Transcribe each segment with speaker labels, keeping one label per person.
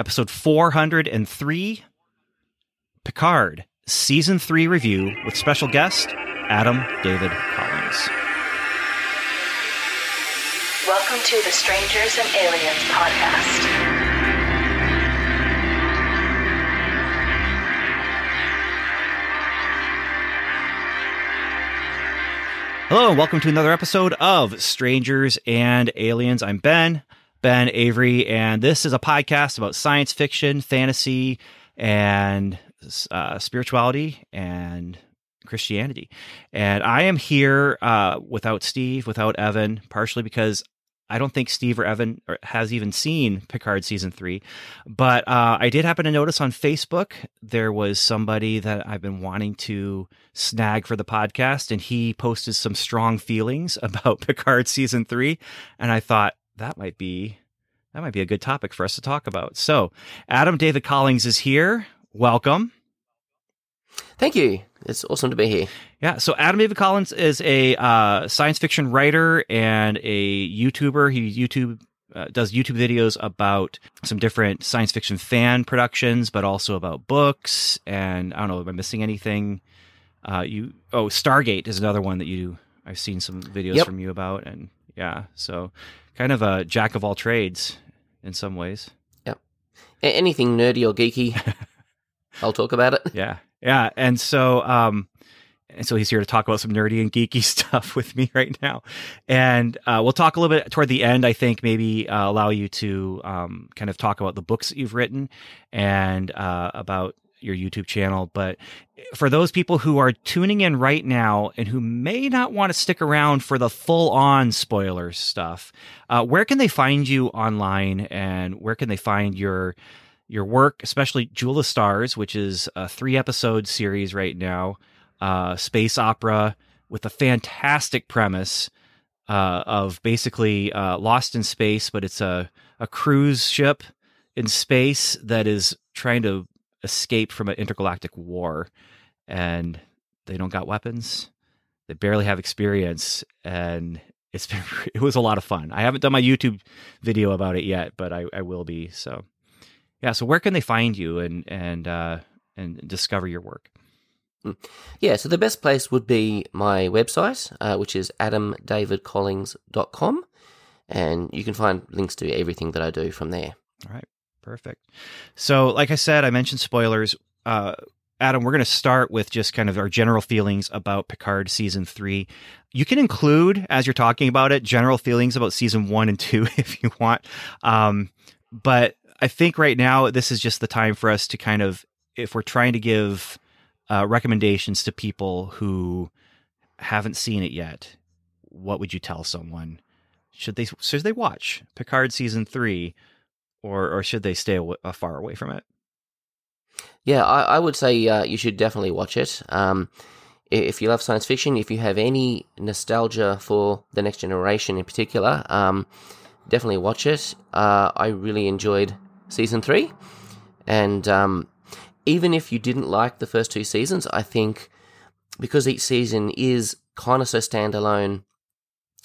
Speaker 1: episode 403 Picard, season three review with special guest Adam David Collings.
Speaker 2: Welcome to the Strangers and Aliens podcast.
Speaker 1: Hello, and welcome to another episode of Strangers and Aliens. I'm Ben, Ben Avery, and this is a podcast about science fiction, fantasy, and uh, spirituality and Christianity. And I am here uh, without Steve, without Evan, partially because I don't think Steve or Evan has even seen Picard season three, but uh, I did happen to notice on Facebook there was somebody that I've been wanting to snag for the podcast, and he posted some strong feelings about Picard season three, and I thought that might be that might be a good topic for us to talk about. So, Adam David Collings is here. Welcome.
Speaker 3: Thank you. It's awesome to be here.
Speaker 1: Yeah. So Adam David Collings is a uh, science fiction writer and a YouTuber. He YouTube uh, does YouTube videos about some different science fiction fan productions, but also about books. And I don't know, am I missing anything? Uh, you oh, Stargate is another one that you I've seen some videos
Speaker 3: Yep.
Speaker 1: from you about, and yeah, so kind of a jack of all trades in some ways.
Speaker 3: A- anything nerdy or geeky, I'll talk about it.
Speaker 1: Yeah, yeah, and so um, and so he's here to talk about some nerdy and geeky stuff with me right now, and uh, we'll talk a little bit toward the end. I think maybe uh, allow you to um, kind of talk about the books that you've written and uh, about your YouTube channel. But for those people who are tuning in right now and who may not want to stick around for the full on spoiler stuff, uh, where can they find you online and where can they find your your work, especially Jewel of Stars, which is a three episode series right now, uh, space opera with a fantastic premise uh, of basically uh, lost in space, but it's a, a cruise ship in space that is trying to escape from an intergalactic war. And they don't got weapons, they barely have experience. And it's been, it was a lot of fun. I haven't done my YouTube video about it yet, but I, I will be. So yeah. So where can they find you and and uh, and discover your work?
Speaker 3: Yeah, so the best place would be my website, uh, which is adamdavidcollings.com. And you can find links to everything that I do from there.
Speaker 1: All right. Perfect. So, like I said, I mentioned spoilers. Uh, Adam, we're going to start with just kind of our general feelings about Picard season three. You can include, as you're talking about it, general feelings about season one and two if you want. Um, but I think right now, this is just the time for us to kind of, if we're trying to give uh, recommendations to people who haven't seen it yet, what would you tell someone? Should they should they watch Picard season three, or or should they stay aw- uh, far away from it?
Speaker 3: Yeah, I, I would say uh, you should definitely watch it. Um, if you love science fiction, if you have any nostalgia for the next generation in particular, um, definitely watch it. Uh, I really enjoyed season three, and um, even if you didn't like the first two seasons, I think because each season is kind of so standalone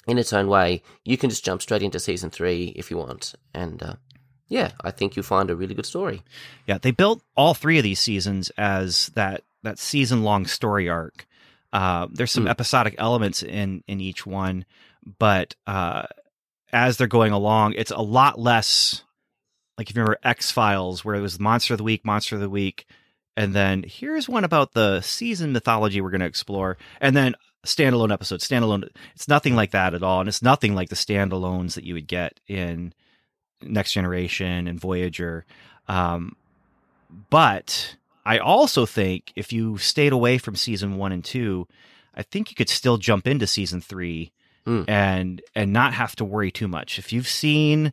Speaker 3: in its own way, you can just jump straight into season three if you want, and uh, yeah, I think you'll find a really good story.
Speaker 1: Yeah, they built all three of these seasons as that that season long story arc. Uh, there's some
Speaker 3: Hmm.
Speaker 1: episodic elements in in each one, but uh, as they're going along, it's a lot less. Like if you remember X Files, where it was Monster of the Week, Monster of the Week, and then here's one about the season mythology we're going to explore, and then standalone episode, standalone. It's nothing like that at all, and it's nothing like the standalones that you would get in Next Generation and Voyager. Um, but I also think if you stayed away from season one and two, I think you could still jump into season three
Speaker 3: Mm.
Speaker 1: and and not have to worry too much. If you've seen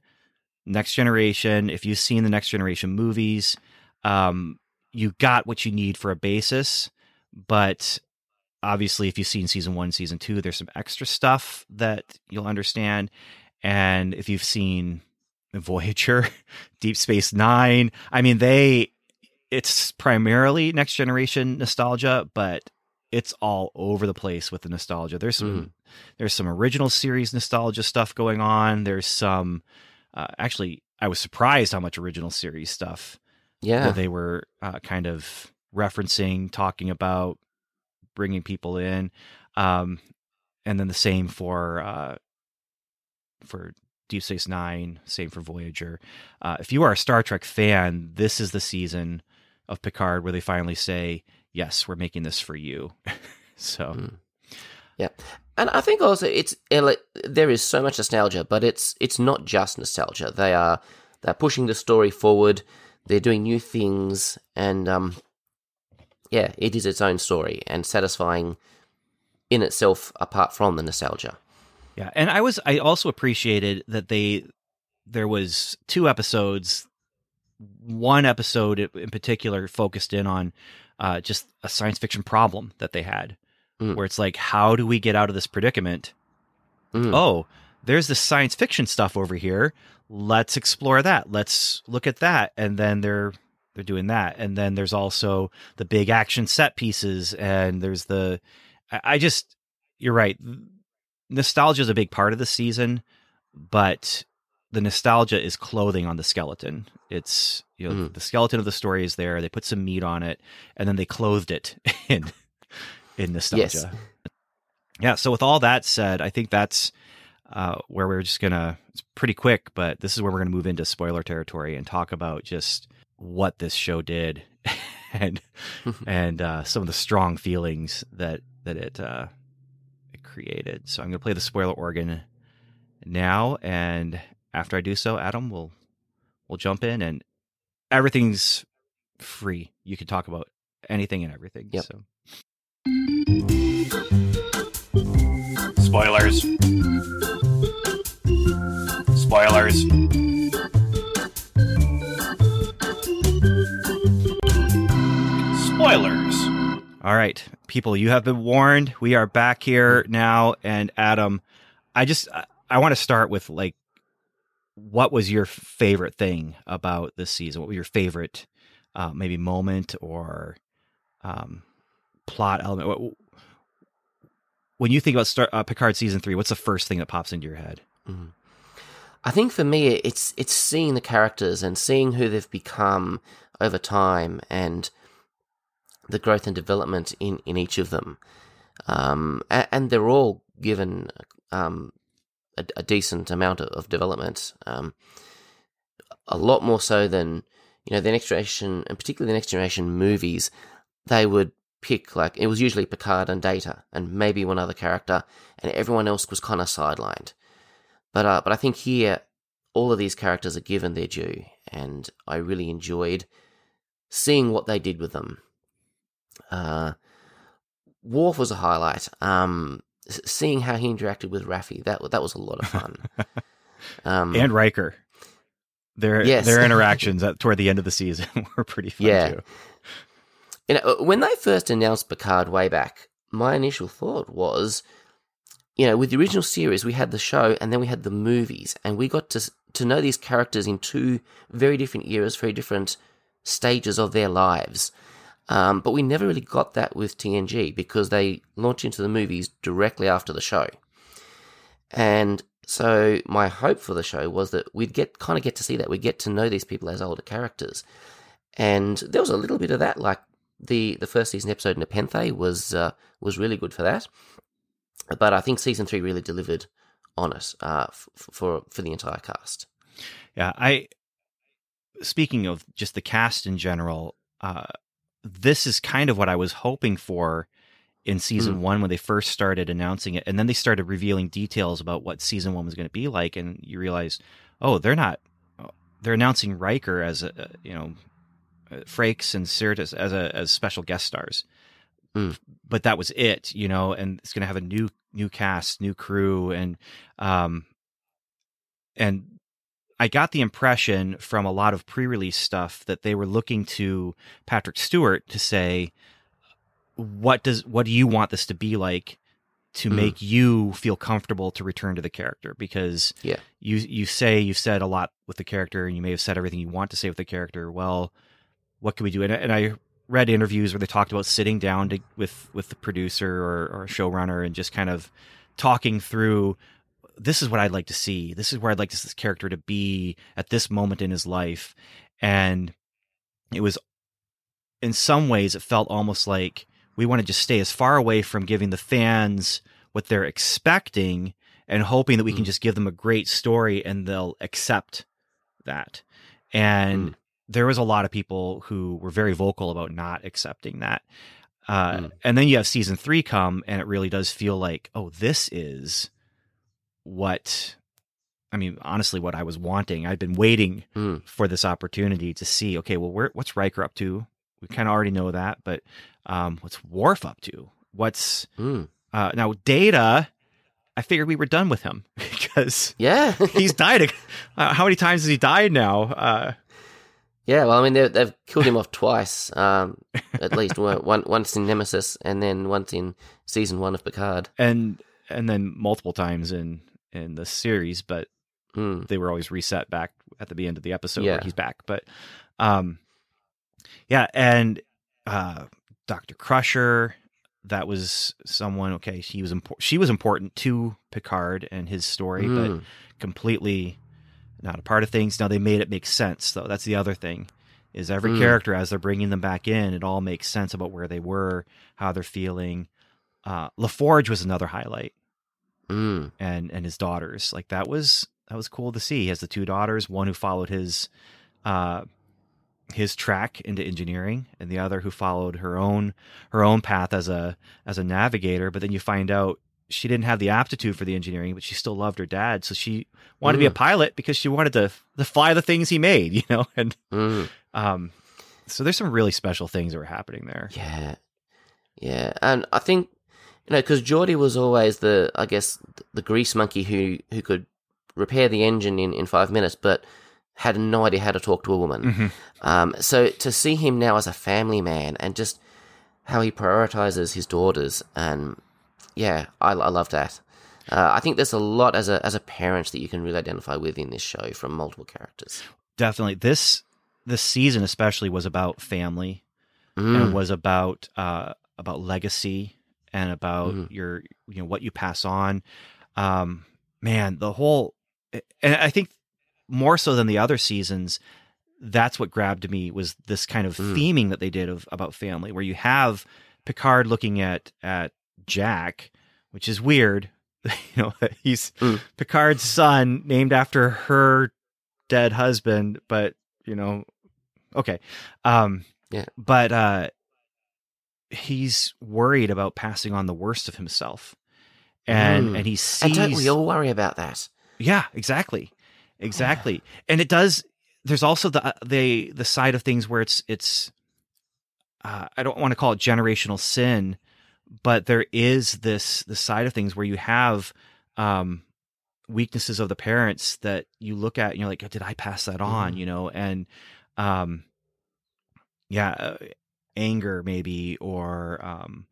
Speaker 1: Next Generation, if you've seen the Next Generation movies, um, you got what you need for a basis. But obviously, if you've seen season one, season two, there's some extra stuff that you'll understand. And if you've seen Voyager, Deep Space Nine, I mean, they, it's primarily next generation nostalgia, but it's all over the place with the nostalgia. There's some, there's some original series nostalgia stuff going on. There's some, uh, actually, I was surprised how much original series stuff
Speaker 3: Yeah.
Speaker 1: that they were uh, kind of referencing, talking about, bringing people in, um, and then the same for uh, for Deep Space Nine, same for Voyager. Uh, if you are a Star Trek fan, this is the season of Picard where they finally say, "Yes, we're making this for you." so.
Speaker 3: Mm. Yeah, and I think also it's there is so much nostalgia, but it's it's not just nostalgia. They are they're pushing the story forward. They're doing new things, and um, yeah, it is its own story and satisfying in itself, apart from the nostalgia.
Speaker 1: Yeah, and I was I also appreciated that they there was two episodes. One episode in particular focused in on uh, just a science fiction problem that they had,
Speaker 3: Mm.
Speaker 1: where it's like, how do we get out of this predicament?
Speaker 3: Mm.
Speaker 1: Oh, there's this science fiction stuff over here. Let's explore that. Let's look at that, and then they're they're doing that, and then there's also the big action set pieces, and there's the I, I just you're right nostalgia is a big part of the season, but the nostalgia is clothing on the skeleton. It's you know
Speaker 3: Mhm.
Speaker 1: the skeleton of the story is there. They put some meat on it, and then they clothed it in in nostalgia. Yeah. So with all that said, I think that's uh, where we're just gonna. It's pretty quick, but this is where we're gonna move into spoiler territory and talk about just what this show did and and uh, some of the strong feelings that that it uh, it created. So I'm going to play the spoiler organ now, and after I do so, Adam will will jump in, and everything's free. You can talk about anything and everything.
Speaker 3: Yep.
Speaker 1: So
Speaker 4: Spoilers. Spoilers. Spoilers.
Speaker 1: All right, people, you have been warned. We are back here now, and Adam, I just I, I want to start with like, what was your favorite thing about this season? What was your favorite, uh, maybe moment or um, plot element? What, when you think about Star, uh, Picard season three, what's the first thing that pops into your head?
Speaker 3: Mhm. I think for me, it's it's seeing the characters and seeing who they've become over time and the growth and development in, in each of them. Um, and, and they're all given um, a, a decent amount of, of development. Um, a lot more so than you know the next generation, and particularly the next generation movies. They would pick like it was usually Picard and Data, and maybe one other character, and everyone else was kind of sidelined. But uh, but I think here all of these characters are given their due, and I really enjoyed seeing what they did with them. Uh, Worf was a highlight. Um, seeing how he interacted with Raffi that that was a lot of fun. Um,
Speaker 1: and Riker. Their
Speaker 3: Yes.
Speaker 1: their interactions at, toward the end of the season were pretty fun
Speaker 3: Yeah.
Speaker 1: too.
Speaker 3: You know, when they first announced Picard way back, my initial thought was, you know, with the original series, we had the show and then we had the movies, and we got to to know these characters in two very different eras, very different stages of their lives. Um, but we never really got that with TNG because they launched into the movies directly after the show. And so my hope for the show was that we'd get kind of get to see that. We'd get to know these people as older characters. And there was a little bit of that, like the the first season episode Nepenthe was uh, was really good for that. But I think season three really delivered on it uh, f- for for the entire cast.
Speaker 1: Yeah, I. Speaking of just the cast in general, uh, this is kind of what I was hoping for in season
Speaker 3: Mm.
Speaker 1: one when they first started announcing it, and then they started revealing details about what season one was going to be like, and you realize, oh, they're not. They're announcing Riker as a a, you know, uh, Frakes and Sirtis as a as special guest stars,
Speaker 3: Mm.
Speaker 1: but that was it, you know, and it's going to have a new new cast, new crew, and um, and I got the impression from a lot of pre-release stuff that they were looking to Patrick Stewart to say, "What does what do you want this to be like to
Speaker 3: Mm.
Speaker 1: make you feel comfortable to return to the character?" Because
Speaker 3: Yeah.
Speaker 1: you you say you've said a lot with the character, and you may have said everything you want to say with the character. Well, what can we do? And, and I read interviews where they talked about sitting down to, with with the producer or, or showrunner and just kind of talking through this is what I'd like to see. This is where I'd like this character to be at this moment in his life. And it was, in some ways, it felt almost like we want to just stay as far away from giving the fans what they're expecting and hoping that we can
Speaker 3: Mm.
Speaker 1: just give them a great story and they'll accept that. And
Speaker 3: Mm.
Speaker 1: there was a lot of people who were very vocal about not accepting that. Uh,
Speaker 3: Mm.
Speaker 1: And then you have season three come, and it really does feel like, oh, this is what. I mean, honestly, what I was wanting. I've been waiting
Speaker 3: Mm.
Speaker 1: for this opportunity to see. Okay, well, where, what's Riker up to? We kind of already know that, but um, what's Worf up to? What's
Speaker 3: Mm.
Speaker 1: uh, now Data? I figured we were done with him because
Speaker 3: Yeah.
Speaker 1: he's died. Uh, how many times has he died now? Uh,
Speaker 3: yeah, well, I mean, they've, killed him off twice, um, at least. One, one- once in Nemesis and then once in season one of Picard.
Speaker 1: and and then multiple times in in the series, but
Speaker 3: Mm.
Speaker 1: they were always reset back at the end of the episode
Speaker 3: Yeah.
Speaker 1: where he's back. But um yeah, and uh Dr. Crusher, that was someone okay, she was important she was important to Picard and his story, but
Speaker 3: Mm.
Speaker 1: completely not a part of things. Now they made it make sense though. That's the other thing. Is every
Speaker 3: Mm.
Speaker 1: character as they're bringing them back in, it all makes sense about where they were, how they're feeling. Uh LaForge was another highlight
Speaker 3: Mm.
Speaker 1: and and his daughters. Like that was that was cool to see. He has the two daughters, one who followed his uh his track into engineering and the other who followed her own her own path as a as a navigator, but then you find out she didn't have the aptitude for the engineering, but she still loved her dad, so she wanted to be a
Speaker 3: Mm.
Speaker 1: pilot because she wanted to to fly the things he made, you know, and
Speaker 3: Mm.
Speaker 1: um so there's some really special things that were happening there.
Speaker 3: Yeah, yeah, and I think you know because Geordi was always the, I guess, the grease monkey who who could repair the engine in in five minutes, but had no idea how to talk to a woman.
Speaker 1: Mhm.
Speaker 3: Um, so to see him now as a family man and just how he prioritizes his daughters, and yeah, I, I love that. Uh, I think there's a lot as a as a parent that you can really identify with in this show from multiple characters.
Speaker 1: Definitely. This this season especially was about family.
Speaker 3: Mm.
Speaker 1: and was about uh, about legacy and about
Speaker 3: Mhm.
Speaker 1: your you know what you pass on. Um, man, the whole and I think more so than the other seasons, that's what grabbed me was this kind of
Speaker 3: Mm.
Speaker 1: theming that they did of about family, where you have Picard looking at at Jack, which is weird. you know, he's
Speaker 3: Mm.
Speaker 1: Picard's son, named after her dead husband, but you know, okay. Um,
Speaker 3: Yeah.
Speaker 1: but uh, he's worried about passing on the worst of himself, and
Speaker 3: Mm.
Speaker 1: and he
Speaker 3: and
Speaker 1: sees.
Speaker 3: don't we all worry about that?
Speaker 1: Yeah, exactly, exactly. And it does. There's also the uh, the the side of things where it's it's. Uh, I don't want to call it generational sin, but there is this the side of things where you have um, weaknesses of the parents that you look at and you're like, did I pass that on?
Speaker 3: Mm.
Speaker 1: You know, and um, yeah, uh, anger maybe, or um,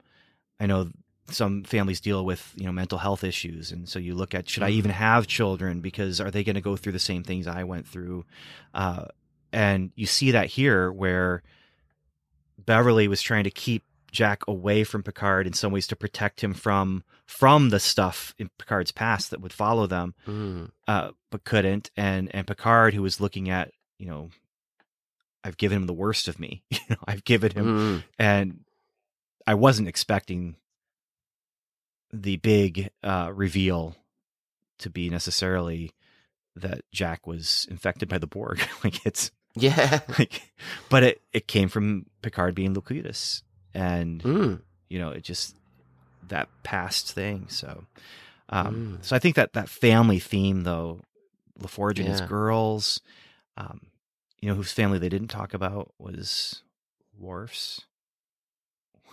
Speaker 1: I know some families deal with you know mental health issues and so you look at should i even have children? Because are they going to go through the same things i went through? Uh, and you see that here where beverly was trying to keep jack away from picard in some ways to protect him from from the stuff in picard's past that would follow them
Speaker 3: Mm.
Speaker 1: uh, but couldn't. And and picard who was looking at you know i've given him the worst of me you know i've given him
Speaker 3: Mm.
Speaker 1: and I wasn't expecting the big uh, reveal to be necessarily that Jack was infected by the Borg. like it's
Speaker 3: Yeah.
Speaker 1: like, but it it came from Picard being Locutus, and
Speaker 3: Mm.
Speaker 1: you know it just that past thing. So, um,
Speaker 3: Mm.
Speaker 1: so I think that that family theme though, LaForge and his girls, um, you know, whose family they didn't talk about was Worf's,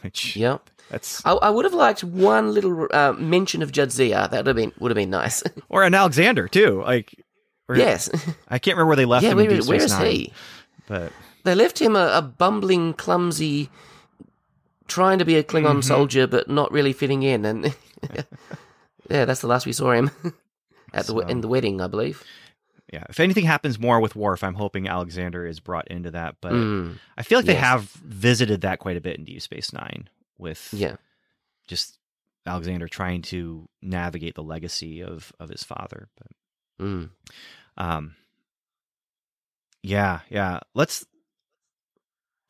Speaker 1: which
Speaker 3: Yep.
Speaker 1: that's
Speaker 3: I, I would have liked one little uh, mention of Jadzia. That would have been would have been nice.
Speaker 1: or an Alexander too. Like, or-
Speaker 3: yes.
Speaker 1: I can't remember where they left
Speaker 3: yeah.
Speaker 1: him.
Speaker 3: Where, where
Speaker 1: Nine,
Speaker 3: he?
Speaker 1: But
Speaker 3: They left him a, a bumbling, clumsy, trying to be a Klingon
Speaker 1: Mhm.
Speaker 3: soldier, but not really fitting in. And yeah, that's the last we saw him at the
Speaker 1: So-
Speaker 3: in the wedding, I believe.
Speaker 1: Yeah, if anything happens more with Worf, I'm hoping Alexander is brought into that. But
Speaker 3: Mm,
Speaker 1: I feel like they have visited that quite a bit in Deep Space Nine with
Speaker 3: yeah.
Speaker 1: just Alexander trying to navigate the legacy of of his father. But
Speaker 3: Mm.
Speaker 1: um, yeah, yeah. Let's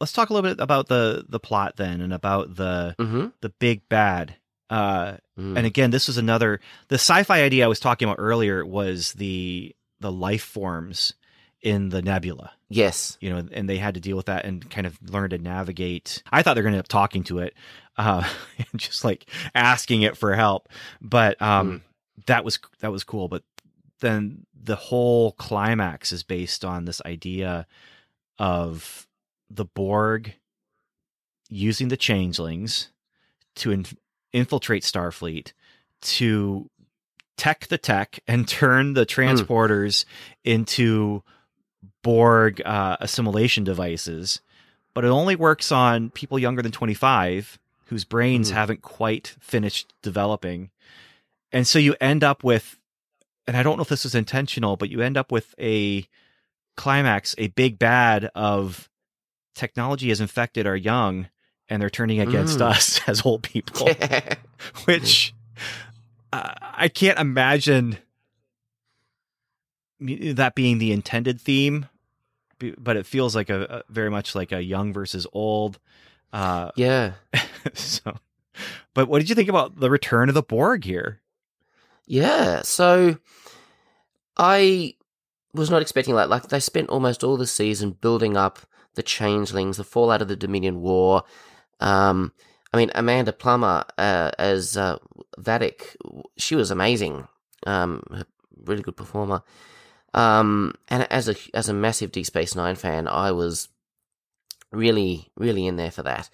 Speaker 1: let's talk a little bit about the the plot then, and about the
Speaker 3: Mm-hmm.
Speaker 1: the big bad. Uh,
Speaker 3: Mm.
Speaker 1: and again, this was another the sci-fi idea I was talking about earlier was the the life forms in the nebula
Speaker 3: yes.
Speaker 1: you know, and they had to deal with that and kind of learn to navigate. I thought they're going to end up talking to it, uh, and just like asking it for help. But um, that was that was cool. But then the whole climax is based on this idea of the Borg using the changelings to in- infiltrate Starfleet to tech the tech and turn the transporters into Borg uh, assimilation devices, but it only works on people younger than 25 whose brains
Speaker 3: Mhm.
Speaker 1: haven't quite finished developing. And so you end up with, and I don't know if this was intentional, but you end up with a climax, a big bad of technology has infected our young and they're turning against
Speaker 3: Mm.
Speaker 1: us as old people, which uh, I can't imagine that being the intended theme, but it feels like a, a very much like a young versus old. Uh,
Speaker 3: yeah.
Speaker 1: so, but what did you think about the return of the Borg here?
Speaker 3: Yeah. So I was not expecting that. Like they spent almost all the season building up the changelings, the fallout of the Dominion War. Um, I mean, Amanda Plummer uh, as uh, Vatic, she was amazing. Um, really good performer. Um, and as a as a massive Deep Space Nine fan, I was really really in there for that.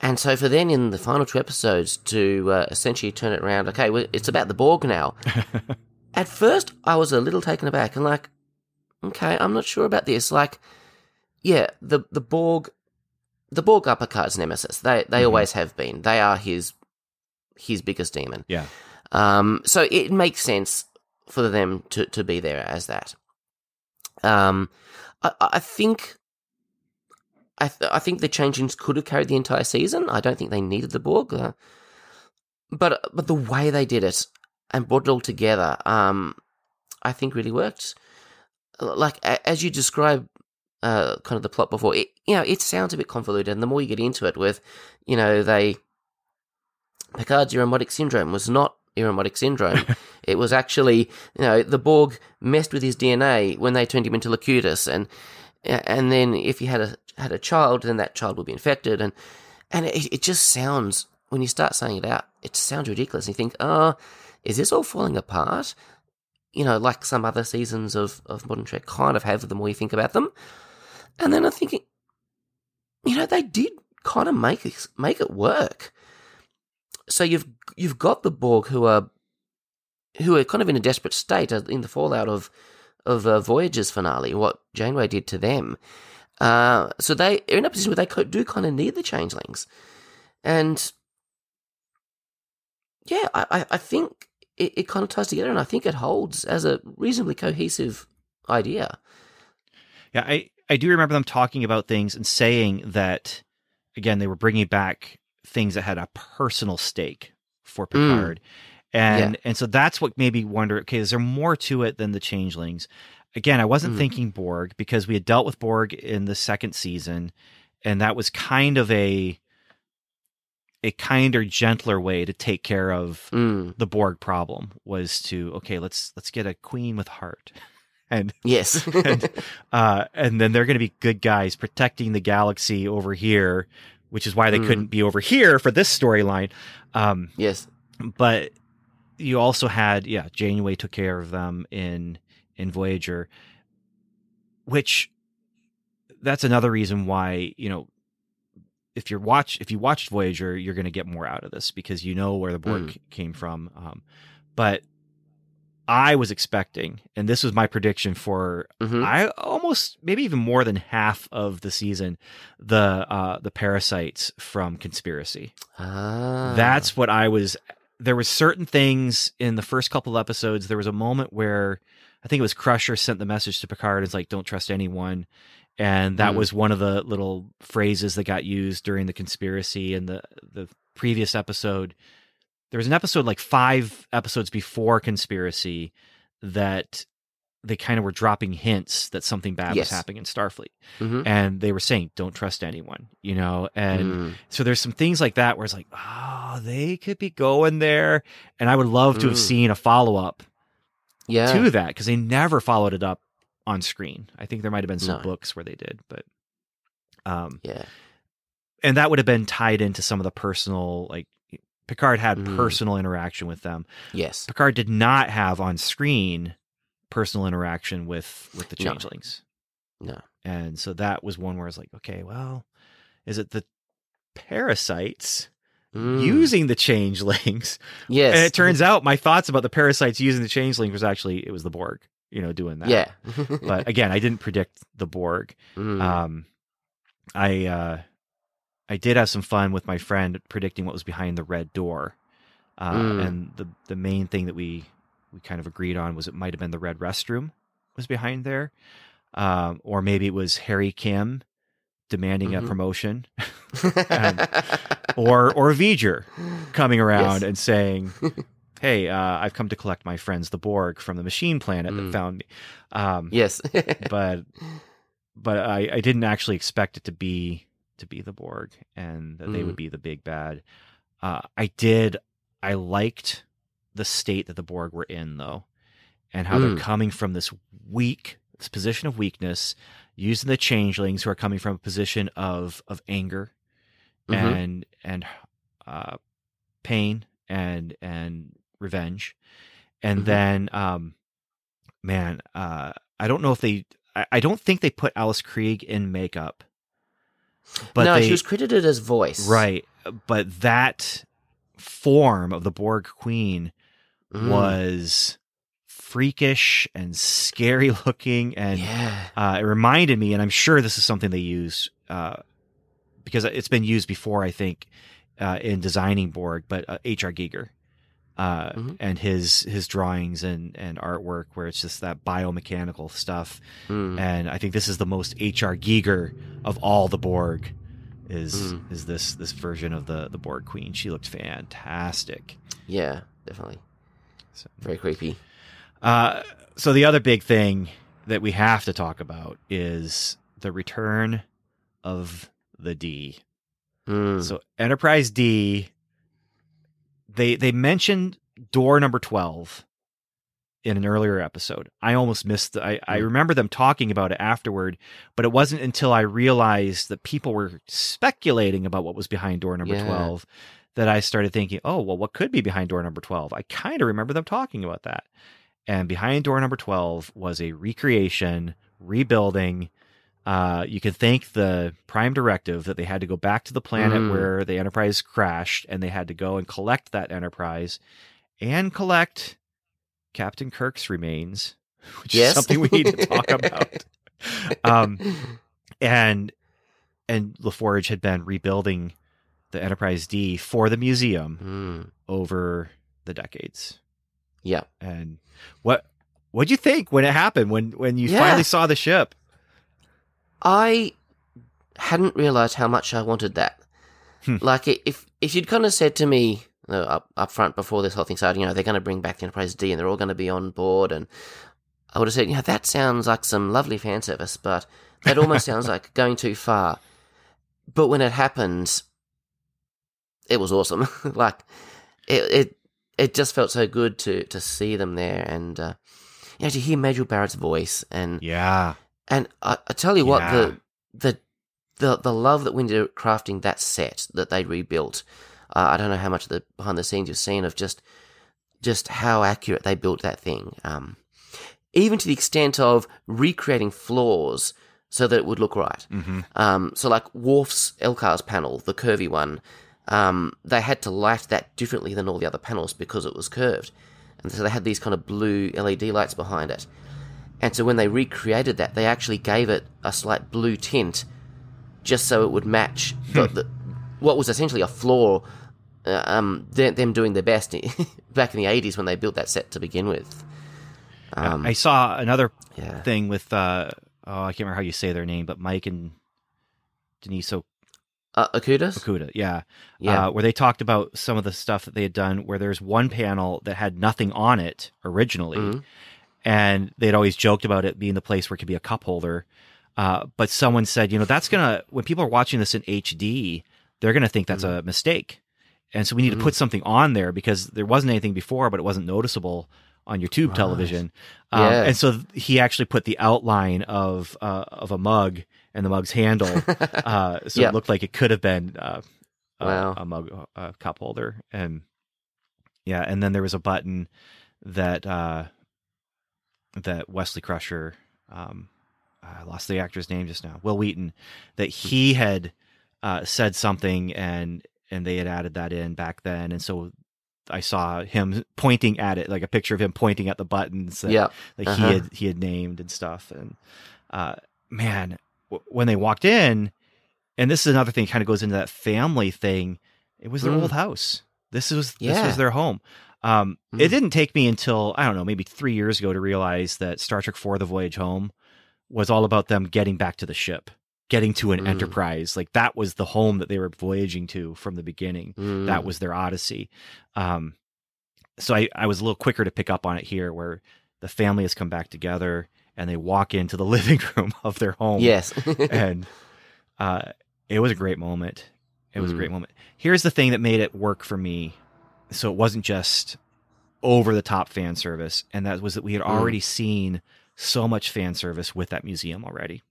Speaker 3: And so for then in the final two episodes to uh, essentially turn it around, okay, well, it's about the Borg now. At first, I was a little taken aback and like, okay, I'm not sure about this. Like, yeah, the the Borg, the Borg are Picard's nemesis. They they
Speaker 1: Mhm.
Speaker 3: always have been. They are his his biggest demon.
Speaker 1: Yeah.
Speaker 3: Um. So it makes sense for them to to be there as that. Um, I I think. I, th- I think the changelings could have carried the entire season. I don't think they needed the Borg, uh, but but the way they did it and brought it all together, um, I think really worked. Like a- as you describe, uh, kind of the plot before, it you know it sounds a bit convoluted, and the more you get into it, with you know they Picard's Irumodic syndrome was not Irumodic syndrome. it was actually you know the Borg messed with his DNA when they turned him into Locutus, and and then if he had a had a child, then that child would be infected, and and it, it just sounds when you start saying it out, it sounds ridiculous. You think, oh, is this all falling apart? You know, like some other seasons of, of Modern Trek kind of have the more you think about them. And then I'm thinking, you know, they did kind of make it, make it work. So you've you've got the Borg who are who are kind of in a desperate state uh, in the fallout of of uh, Voyager's finale, what Janeway did to them. Uh, so they are in a position where they do kind of need the changelings, and yeah, I, I- think it, it kind of ties together, and I think it holds as a reasonably cohesive idea.
Speaker 1: Yeah, I I do remember them talking about things and saying that again they were bringing back things that had a personal stake for Picard. And and so that's what made me wonder okay is there more to it than the changelings? Again, I wasn't
Speaker 3: Mm.
Speaker 1: thinking Borg because we had dealt with Borg in the second season and that was kind of a a kinder gentler way to take care of
Speaker 3: Mm,
Speaker 1: the Borg problem was to okay, let's let's get a queen with heart. And
Speaker 3: yes.
Speaker 1: and, uh, and then they're going to be good guys protecting the galaxy over here, which is why they
Speaker 3: Mm.
Speaker 1: couldn't be over here for this storyline. Um,
Speaker 3: yes.
Speaker 1: but you also had, yeah, Janeway took care of them in in Voyager, which that's another reason why you know if you're watch if you watched Voyager, you're going to get more out of this because you know where the Borg c- came from. Um, but I was expecting, and this was my prediction for
Speaker 3: hmm
Speaker 1: I almost maybe even more than half of the season, the uh the parasites from Conspiracy.
Speaker 3: Ah.
Speaker 1: That's what I was there was certain things in the first couple of episodes. There was a moment where I think it was Crusher sent the message to Picard. It's like, don't trust anyone. And that
Speaker 3: Mm.
Speaker 1: was one of the little phrases that got used during the conspiracy and the the previous episode. There was an episode like five episodes before conspiracy that they kind of were dropping hints that something bad
Speaker 3: Yes.
Speaker 1: was happening in Starfleet,
Speaker 3: Mhm.
Speaker 1: and they were saying don't trust anyone, you know, and
Speaker 3: Mm.
Speaker 1: so there's some things like that where it's like, oh, they could be going there, and I would love to have
Speaker 3: Mm.
Speaker 1: seen a follow up
Speaker 3: yeah.
Speaker 1: to that because they never followed it up on screen. I think there might have been some
Speaker 3: No.
Speaker 1: books where they did, but um,
Speaker 3: Yeah.
Speaker 1: and that would have been tied into some of the personal like Picard had
Speaker 3: Mm.
Speaker 1: personal interaction with them.
Speaker 3: Yes.
Speaker 1: Picard did not have on screen personal interaction with with the
Speaker 3: No.
Speaker 1: changelings.
Speaker 3: No.
Speaker 1: And so that was one where I was like, okay, well, is it the parasites
Speaker 3: Mm.
Speaker 1: using the changelings?
Speaker 3: Yes.
Speaker 1: And it turns out my thoughts about the parasites using the changelings was actually it was the Borg, you know, doing that.
Speaker 3: Yeah.
Speaker 1: But again, I didn't predict the Borg.
Speaker 3: Mm.
Speaker 1: Um, I uh, I did have some fun with my friend predicting what was behind the red door, uh,
Speaker 3: Mm.
Speaker 1: and the the main thing that we we kind of agreed on was it might have been the red restroom was behind there, um, or maybe it was Harry Kim demanding a
Speaker 3: Mhm.
Speaker 1: promotion, and- or or V'ger coming around
Speaker 3: Yes.
Speaker 1: and saying. Hey, uh, I've come to collect my friends, the Borg, from the machine planet
Speaker 3: Mm.
Speaker 1: that found me. Um,
Speaker 3: yes.
Speaker 1: but but I, I didn't actually expect it to be to be the Borg and that they
Speaker 3: Mm.
Speaker 1: would be the big bad. Uh, I did. I liked the state that the Borg were in though, and how
Speaker 3: Mm.
Speaker 1: they're coming from this weak this position of weakness, using the changelings who are coming from a position of of anger
Speaker 3: Mhm.
Speaker 1: and and uh, pain and and revenge, and
Speaker 3: Mhm.
Speaker 1: then um, man, uh, I don't know if they. I, I don't think they put Alice Krieg in makeup, but
Speaker 3: no,
Speaker 1: they
Speaker 3: she was credited as voice.
Speaker 1: right. But that form of the Borg Queen
Speaker 3: Mm.
Speaker 1: was freakish and scary looking, and
Speaker 3: yeah.
Speaker 1: uh, it reminded me, and I'm sure this is something they use uh, because it's been used before. I think uh, in designing Borg, but uh, H.R. Giger uh,
Speaker 3: Mhm.
Speaker 1: and his his drawings and and artwork, where it's just that biomechanical stuff.
Speaker 3: Mm.
Speaker 1: And I think this is the most H.R. Giger of all the Borg. Is
Speaker 3: Mm.
Speaker 1: is this this version of the the Borg Queen? She looked fantastic.
Speaker 3: Yeah, definitely.
Speaker 1: So,
Speaker 3: Very creepy.
Speaker 1: uh, so the other big thing that we have to talk about is the return of the D.
Speaker 3: Mm.
Speaker 1: So Enterprise D, they they mentioned door number twelve in an earlier episode. I almost missed. The, I I
Speaker 3: Hmm.
Speaker 1: remember them talking about it afterward, but it wasn't until I realized that people were speculating about what was behind door number
Speaker 3: Yeah.
Speaker 1: twelve that I started thinking, oh well, what could be behind door number twelve? I kind of remember them talking about that. And behind door number twelve was a recreation, rebuilding. Uh, you can thank the Prime Directive that they had to go back to the planet
Speaker 3: Mm.
Speaker 1: where the Enterprise crashed, and they had to go and collect that Enterprise and collect Captain Kirk's remains, which
Speaker 3: Yes.
Speaker 1: is something we need to talk about. Um, and and LaForge had been rebuilding the Enterprise D for the museum
Speaker 3: Mm.
Speaker 1: over the decades.
Speaker 3: Yeah.
Speaker 1: And what what'd you think when it happened when when you
Speaker 3: Yeah.
Speaker 1: finally saw the ship?
Speaker 3: I hadn't realized how much I wanted that.
Speaker 1: Hmm.
Speaker 3: Like, if if you'd kind of said to me uh, up up front before this whole thing started, you know, they're going to bring back the Enterprise D and they're all going to be on board, and I would have said, yeah, that sounds like some lovely fan service, but that almost sounds like going too far. But when it happened, it was awesome. like, it it it just felt so good to to see them there, and uh, you know, to hear Majel Barrett's voice and
Speaker 1: Yeah.
Speaker 3: And I, I tell you what, the the the the love that went into crafting that set that they rebuilt. Uh, I don't know how much of the behind the scenes you've seen of just just how accurate they built that thing. Um, even to the extent of recreating flaws so that it would look right.
Speaker 1: Mm-hmm.
Speaker 3: Um, so like Worf's LCARS panel, the curvy one, um, they had to light that differently than all the other panels because it was curved. And so they had these kind of blue LED lights behind it. And so when they recreated that, they actually gave it a slight blue tint just so it would match the, the, what was essentially a flaw, uh, um, them, them doing their best back in the 80s when they built that set to begin with. Um,
Speaker 1: I saw another
Speaker 3: yeah.
Speaker 1: thing with uh oh I can't remember how you say their name, but Mike and Denise o-
Speaker 3: Uh?
Speaker 1: Okuda, yeah,
Speaker 3: Yeah.
Speaker 1: uh, where they talked about some of the stuff that they had done. Where there's one panel that had nothing on it originally,
Speaker 3: Mhm.
Speaker 1: And they'd always joked about it being the place where it could be a cup holder. Uh, but someone said, you know, that's gonna when people are watching this in HD, they're gonna think that's a mistake, and so we need to put something on there because there wasn't anything before, but it wasn't noticeable on your tube
Speaker 3: Right.
Speaker 1: television. Um,
Speaker 3: Yeah.
Speaker 1: And so he actually put the outline of uh, of a mug and the mug's handle, uh, so it looked like it could have been uh, a-
Speaker 3: Wow.
Speaker 1: a mug, a cup holder, and yeah, and then there was a button that uh, that Wesley Crusher, um, I lost the actor's name just now, Wil Wheaton, that he had uh, said something and and they had added that in back then, and so I saw him pointing at it, like a picture of him pointing at the buttons that
Speaker 3: yeah.
Speaker 1: like
Speaker 3: Uh-huh.
Speaker 1: he had he had named and stuff and uh man w- when they walked in and this is another thing kind of goes into that family thing it was their
Speaker 3: Mm.
Speaker 1: old house this was this
Speaker 3: Yeah.
Speaker 1: was their home um
Speaker 3: Mm.
Speaker 1: it didn't take me until i don't know maybe 3 years ago to realize that star trek 4 the voyage home was all about them getting back to the ship getting to an
Speaker 3: Mm.
Speaker 1: enterprise like that was the home that they were voyaging to from the beginning
Speaker 3: Mm.
Speaker 1: that was their odyssey um so I, I was a little quicker to pick up on it here where the family has come back together and they walk into the living room of their home
Speaker 3: Yes.
Speaker 1: and uh it was a great moment it was a
Speaker 3: Mhm.
Speaker 1: great moment here's the thing that made it work for me so it wasn't just over the top fan service and that was that we had
Speaker 3: Mm.
Speaker 1: already seen so much fan service with that museum already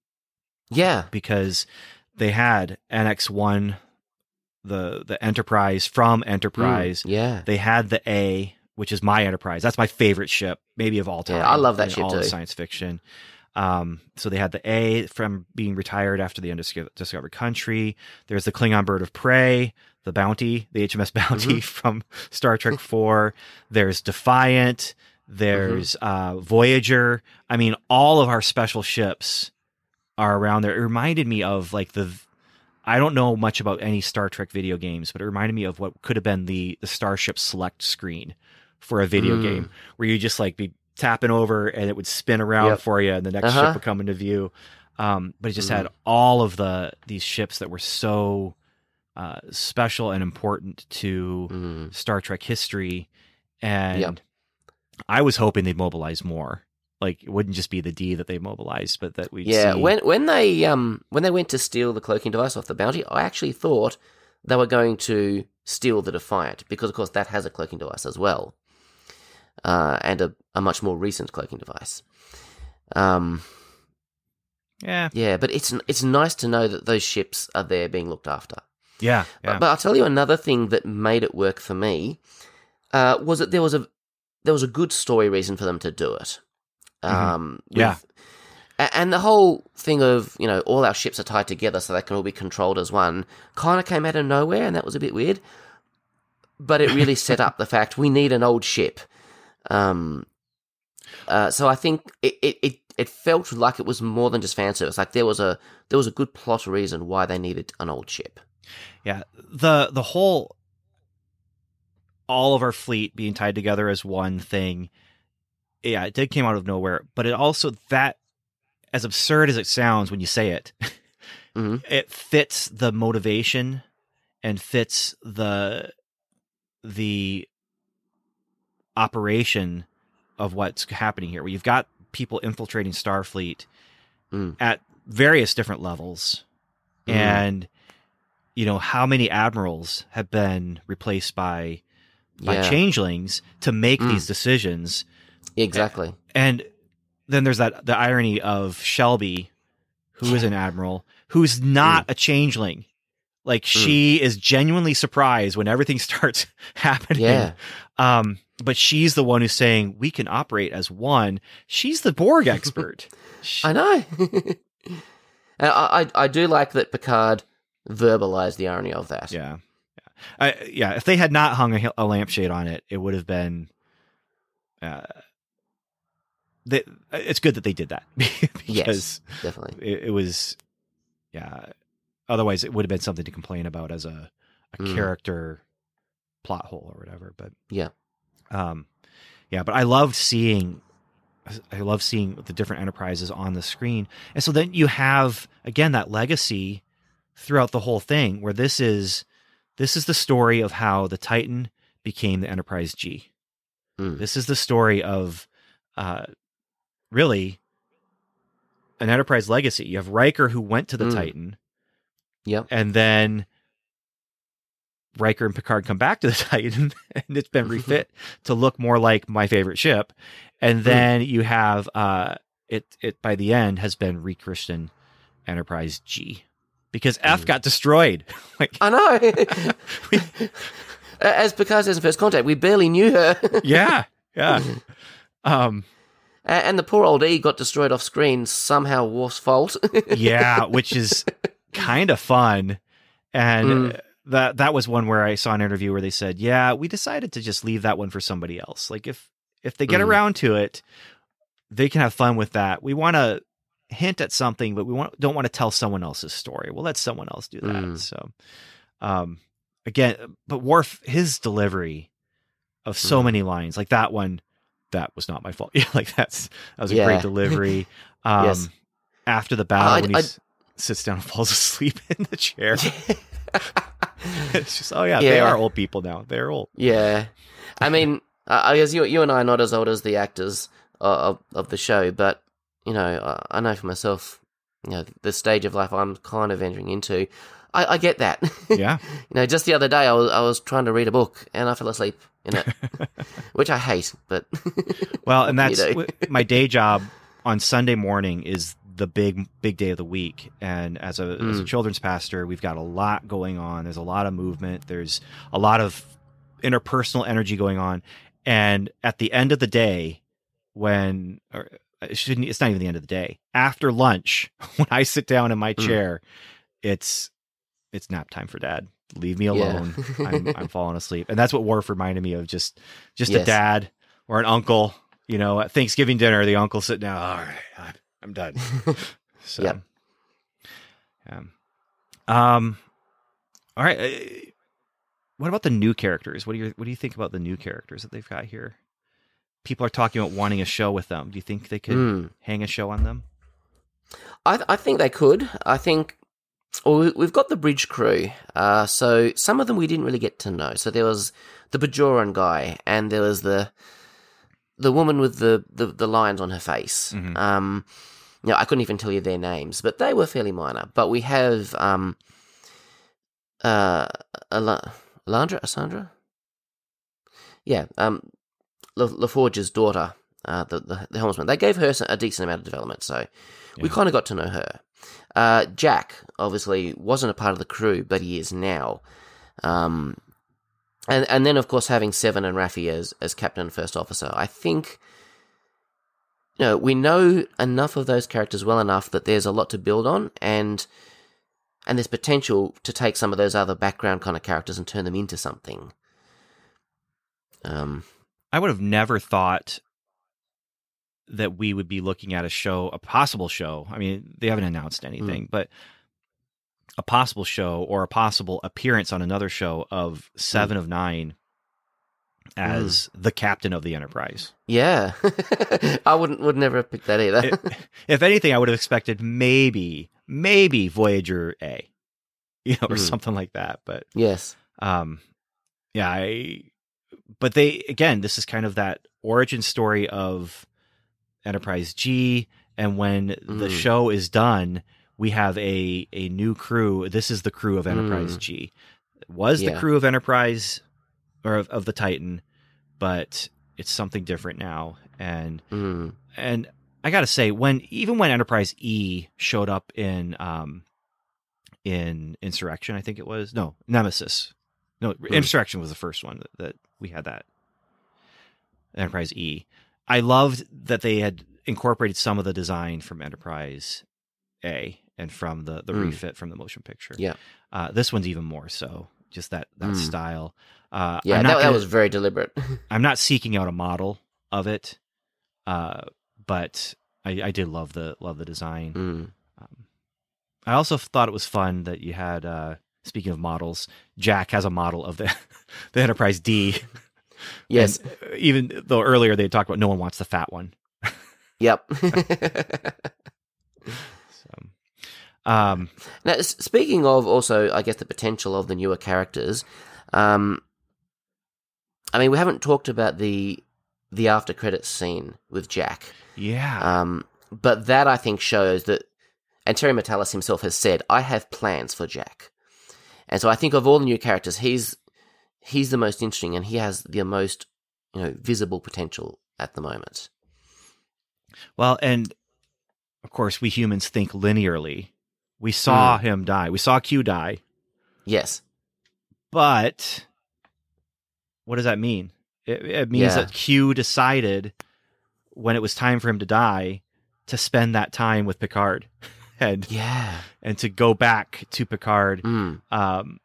Speaker 3: yeah.
Speaker 1: because they had NX1 the the Enterprise from Enterprise
Speaker 3: Mm, yeah.
Speaker 1: they had the A, which is my Enterprise. That's my favorite ship, maybe of all time.
Speaker 3: Yeah, I love that ship
Speaker 1: all of
Speaker 3: too.
Speaker 1: Science fiction. Um, so they had the A from being retired after the undiscovered country. There's the Klingon bird of prey, the Bounty, the HMS Bounty
Speaker 3: Mm-hmm.
Speaker 1: from Star Trek Four. There's Defiant. There's
Speaker 3: Mm-hmm.
Speaker 1: uh, Voyager. I mean, all of our special ships are around there. It reminded me of like the. I don't know much about any Star Trek video games, but it reminded me of what could have been the the Starship Select screen for a video
Speaker 3: Mm.
Speaker 1: game, where you just like be tapping over and it would spin around
Speaker 3: Yep.
Speaker 1: for you, and the next
Speaker 3: Uh-huh.
Speaker 1: ship would come into view. Um, but it just had
Speaker 3: Mm.
Speaker 1: all of the these ships that were so uh, special and important to
Speaker 3: Mm.
Speaker 1: Star Trek history, and
Speaker 3: Yep.
Speaker 1: I was hoping they'd mobilize more. Like it wouldn't just be the D that they mobilized, but that we'd
Speaker 3: Yeah.
Speaker 1: see.
Speaker 3: When when they um when they went to steal the cloaking device off the bounty, I actually thought they were going to steal the Defiant because, of course, that has a cloaking device as well, uh, and a, a much more recent cloaking device. Um.
Speaker 1: yeah,
Speaker 3: Yeah, but it's it's nice to know that those ships are there being looked after.
Speaker 1: Yeah, yeah.
Speaker 3: But, but I'll tell you another thing that made it work for me uh, was that there was a there was a good story reason for them to do it.
Speaker 1: Mhm.
Speaker 3: Um,
Speaker 1: Yeah.
Speaker 3: with- and the whole thing of you know all our ships are tied together so they can all be controlled as one kind of came out of nowhere, and that was a bit weird. But it really set up the fact we need an old ship. Um, uh, so I think it, it, it, it felt like it was more than just fan service. Like there was a there was a good plot reason why they needed an old ship.
Speaker 1: Yeah, the the whole all of our fleet being tied together as one thing. Yeah, it did came out of nowhere, but it also that as absurd as it sounds when you say it,
Speaker 3: Mhm.
Speaker 1: it fits the motivation and fits the the operation of what's happening here. Where you've got people infiltrating Starfleet
Speaker 3: Mm.
Speaker 1: at various different levels,
Speaker 3: Mhm.
Speaker 1: and you know how many admirals have been replaced by by
Speaker 3: Yeah.
Speaker 1: changelings to make
Speaker 3: Mm.
Speaker 1: these decisions
Speaker 3: Exactly.
Speaker 1: and then there's that the irony of Shelby who is an admiral who's not
Speaker 3: Mm.
Speaker 1: a changeling like she is genuinely surprised when everything starts happening
Speaker 3: Yeah.
Speaker 1: um but she's the one who's saying we can operate as one she's the borg expert
Speaker 3: I know. And I, I I do like that Picard verbalized the irony of that.
Speaker 1: Yeah, yeah, I, yeah. If they had not hung a, a lampshade on it, it would have been. Uh, they, it's good that they did that because
Speaker 3: Yes, definitely.
Speaker 1: it, it was, yeah. Otherwise, it would have been something to complain about as a, a
Speaker 3: Mm.
Speaker 1: character plot hole or whatever. But
Speaker 3: Yeah.
Speaker 1: um, yeah. But I loved seeing. I love seeing the different enterprises on the screen, and so then you have again that legacy throughout the whole thing where this is this is the story of how the Titan became the Enterprise G.
Speaker 3: Mm.
Speaker 1: This is the story of uh really an Enterprise legacy. You have Riker who went to the
Speaker 3: Mm.
Speaker 1: Titan
Speaker 3: Yep.
Speaker 1: and then Riker and Picard come back to the Titan, and it's been refit to look more like my favorite ship. And then you have uh, it. It by the end has been rechristened Enterprise G because F
Speaker 3: Mm.
Speaker 1: got destroyed. like,
Speaker 3: I know. As Picard says in First Contact, we barely knew her.
Speaker 1: yeah, yeah. Um,
Speaker 3: and the poor old E got destroyed off screen, somehow Worf's fault.
Speaker 1: yeah, which is kind of fun. And
Speaker 3: Mm.
Speaker 1: that that was one where I saw an interview where they said, "Yeah, we decided to just leave that one for somebody else. Like if if they get
Speaker 3: Mm.
Speaker 1: around to it, they can have fun with that. We want to hint at something, but we want don't want to tell someone else's story. We'll let someone else do that."
Speaker 3: Mm.
Speaker 1: So, um, again, but Worf, his delivery of so
Speaker 3: Mm.
Speaker 1: many lines like that one, that was not my fault. Yeah, like that's that was a
Speaker 3: Yeah.
Speaker 1: great delivery. Um,
Speaker 3: Yes.
Speaker 1: after the battle when he s- sits down and falls asleep in the chair. it's just, oh yeah, they are old people now. They're old.
Speaker 3: yeah. I mean, I I guess you, you and I are not as old as the actors uh, of, of the show, but, you know, I, I know for myself, you know, the stage of life I'm kind of entering into, I, I get that.
Speaker 1: Yeah.
Speaker 3: you know, just the other day I was, I was trying to read a book and I fell asleep in it, which I hate, but.
Speaker 1: Well, and
Speaker 3: You
Speaker 1: that's
Speaker 3: know.
Speaker 1: w- my day job on Sunday morning is the big big day of the week and as a as a
Speaker 3: Mm.
Speaker 1: children's pastor we've got a lot going on there's a lot of movement there's a lot of interpersonal energy going on and at the end of the day when it shouldn't it's not even the end of the day after lunch when i sit down in my
Speaker 3: Mm.
Speaker 1: chair it's it's nap time for dad leave me
Speaker 3: Yeah.
Speaker 1: alone I'm, I'm falling asleep and that's what Worf reminded me of just just a dad or an uncle you know at thanksgiving dinner the uncle sitting down all right I'm- i'm done so
Speaker 3: Yep.
Speaker 1: yeah. um all right uh, what about the new characters what do you what do you think about the new characters that they've got here people are talking about wanting a show with them do you think they could
Speaker 3: Mm.
Speaker 1: hang a show on them
Speaker 3: I, I think they could. I think well, we- we've got the bridge crew. Uh, so some of them we didn't really get to know. So there was the Bajoran guy, and there was the the woman with the, the, the lines on her face.
Speaker 1: Mhm.
Speaker 3: Um, you know, I couldn't even tell you their names, but they were fairly minor. But we have um, uh, Ala- Alandra, Asandra, yeah, um, LaForge's daughter, uh, the, the the helmsman. They gave her a decent amount of development, so we
Speaker 1: Yeah.
Speaker 3: kind of got to know her. Uh, Jack obviously wasn't a part of the crew, but he is now. Um, and and then of course having Seven and Raffi as as captain and first officer, I think. You know, we know enough of those characters well enough that there's a lot to build on, and and there's potential to take some of those other background kind of characters and turn them into something. Um,
Speaker 1: I would have never thought that we would be looking at a show, a possible show. I mean, they haven't announced anything, but a possible show or a possible appearance on another show of Seven of Nine as the captain of the Enterprise.
Speaker 3: yeah, I wouldn't would never have picked that either.
Speaker 1: It- if anything, I would have expected maybe, maybe Voyager A, you know, or
Speaker 3: Mm.
Speaker 1: something like that. But
Speaker 3: yes,
Speaker 1: um yeah i but they again this is kind of that origin story of enterprise g and when the
Speaker 3: Mm.
Speaker 1: show is done we have a a new crew this is the crew of enterprise
Speaker 3: Mm.
Speaker 1: g it was the crew of enterprise or of, of the titan but it's something different now and
Speaker 3: mm.
Speaker 1: and I gotta say, when even when Enterprise E showed up in um in Insurrection, I think it was no Nemesis, no Insurrection was the first one that, that we had that Enterprise E. I loved that they had incorporated some of the design from Enterprise A and from the the
Speaker 3: Mm.
Speaker 1: refit from the motion picture.
Speaker 3: Yeah.
Speaker 1: uh, this one's even more so. Just that that
Speaker 3: Mm.
Speaker 1: style. Uh,
Speaker 3: yeah, that,
Speaker 1: not
Speaker 3: that
Speaker 1: gonna-
Speaker 3: was very deliberate.
Speaker 1: I'm not seeking out a model of it, uh, but I, I did love the love the design.
Speaker 3: mm.
Speaker 1: Um, I also thought it was fun that you had. Speaking of models, Jack has a model of the the Enterprise D.
Speaker 3: Yes,
Speaker 1: And, uh, even though earlier they talked about no one wants the fat one.
Speaker 3: yep.
Speaker 1: So, Um,
Speaker 3: Now, speaking of also, I guess the potential of the newer characters. Um, I mean, we haven't talked about the the after credits scene with Jack.
Speaker 1: yeah.
Speaker 3: Um, but that I think shows that, and Terry Matalas himself has said, "I have plans for Jack," and so I think of all the new characters, he's he's the most interesting, and he has the most you know visible potential at the moment.
Speaker 1: Well, and of course, we humans think linearly. We saw hmm. him die. We saw Q die.
Speaker 3: Yes,
Speaker 1: But what does that mean? It, it means
Speaker 3: Yeah.
Speaker 1: that Q decided when it was time for him to die to spend that time with Picard and
Speaker 3: yeah,
Speaker 1: and to go back to Picard.
Speaker 3: mm.
Speaker 1: Um,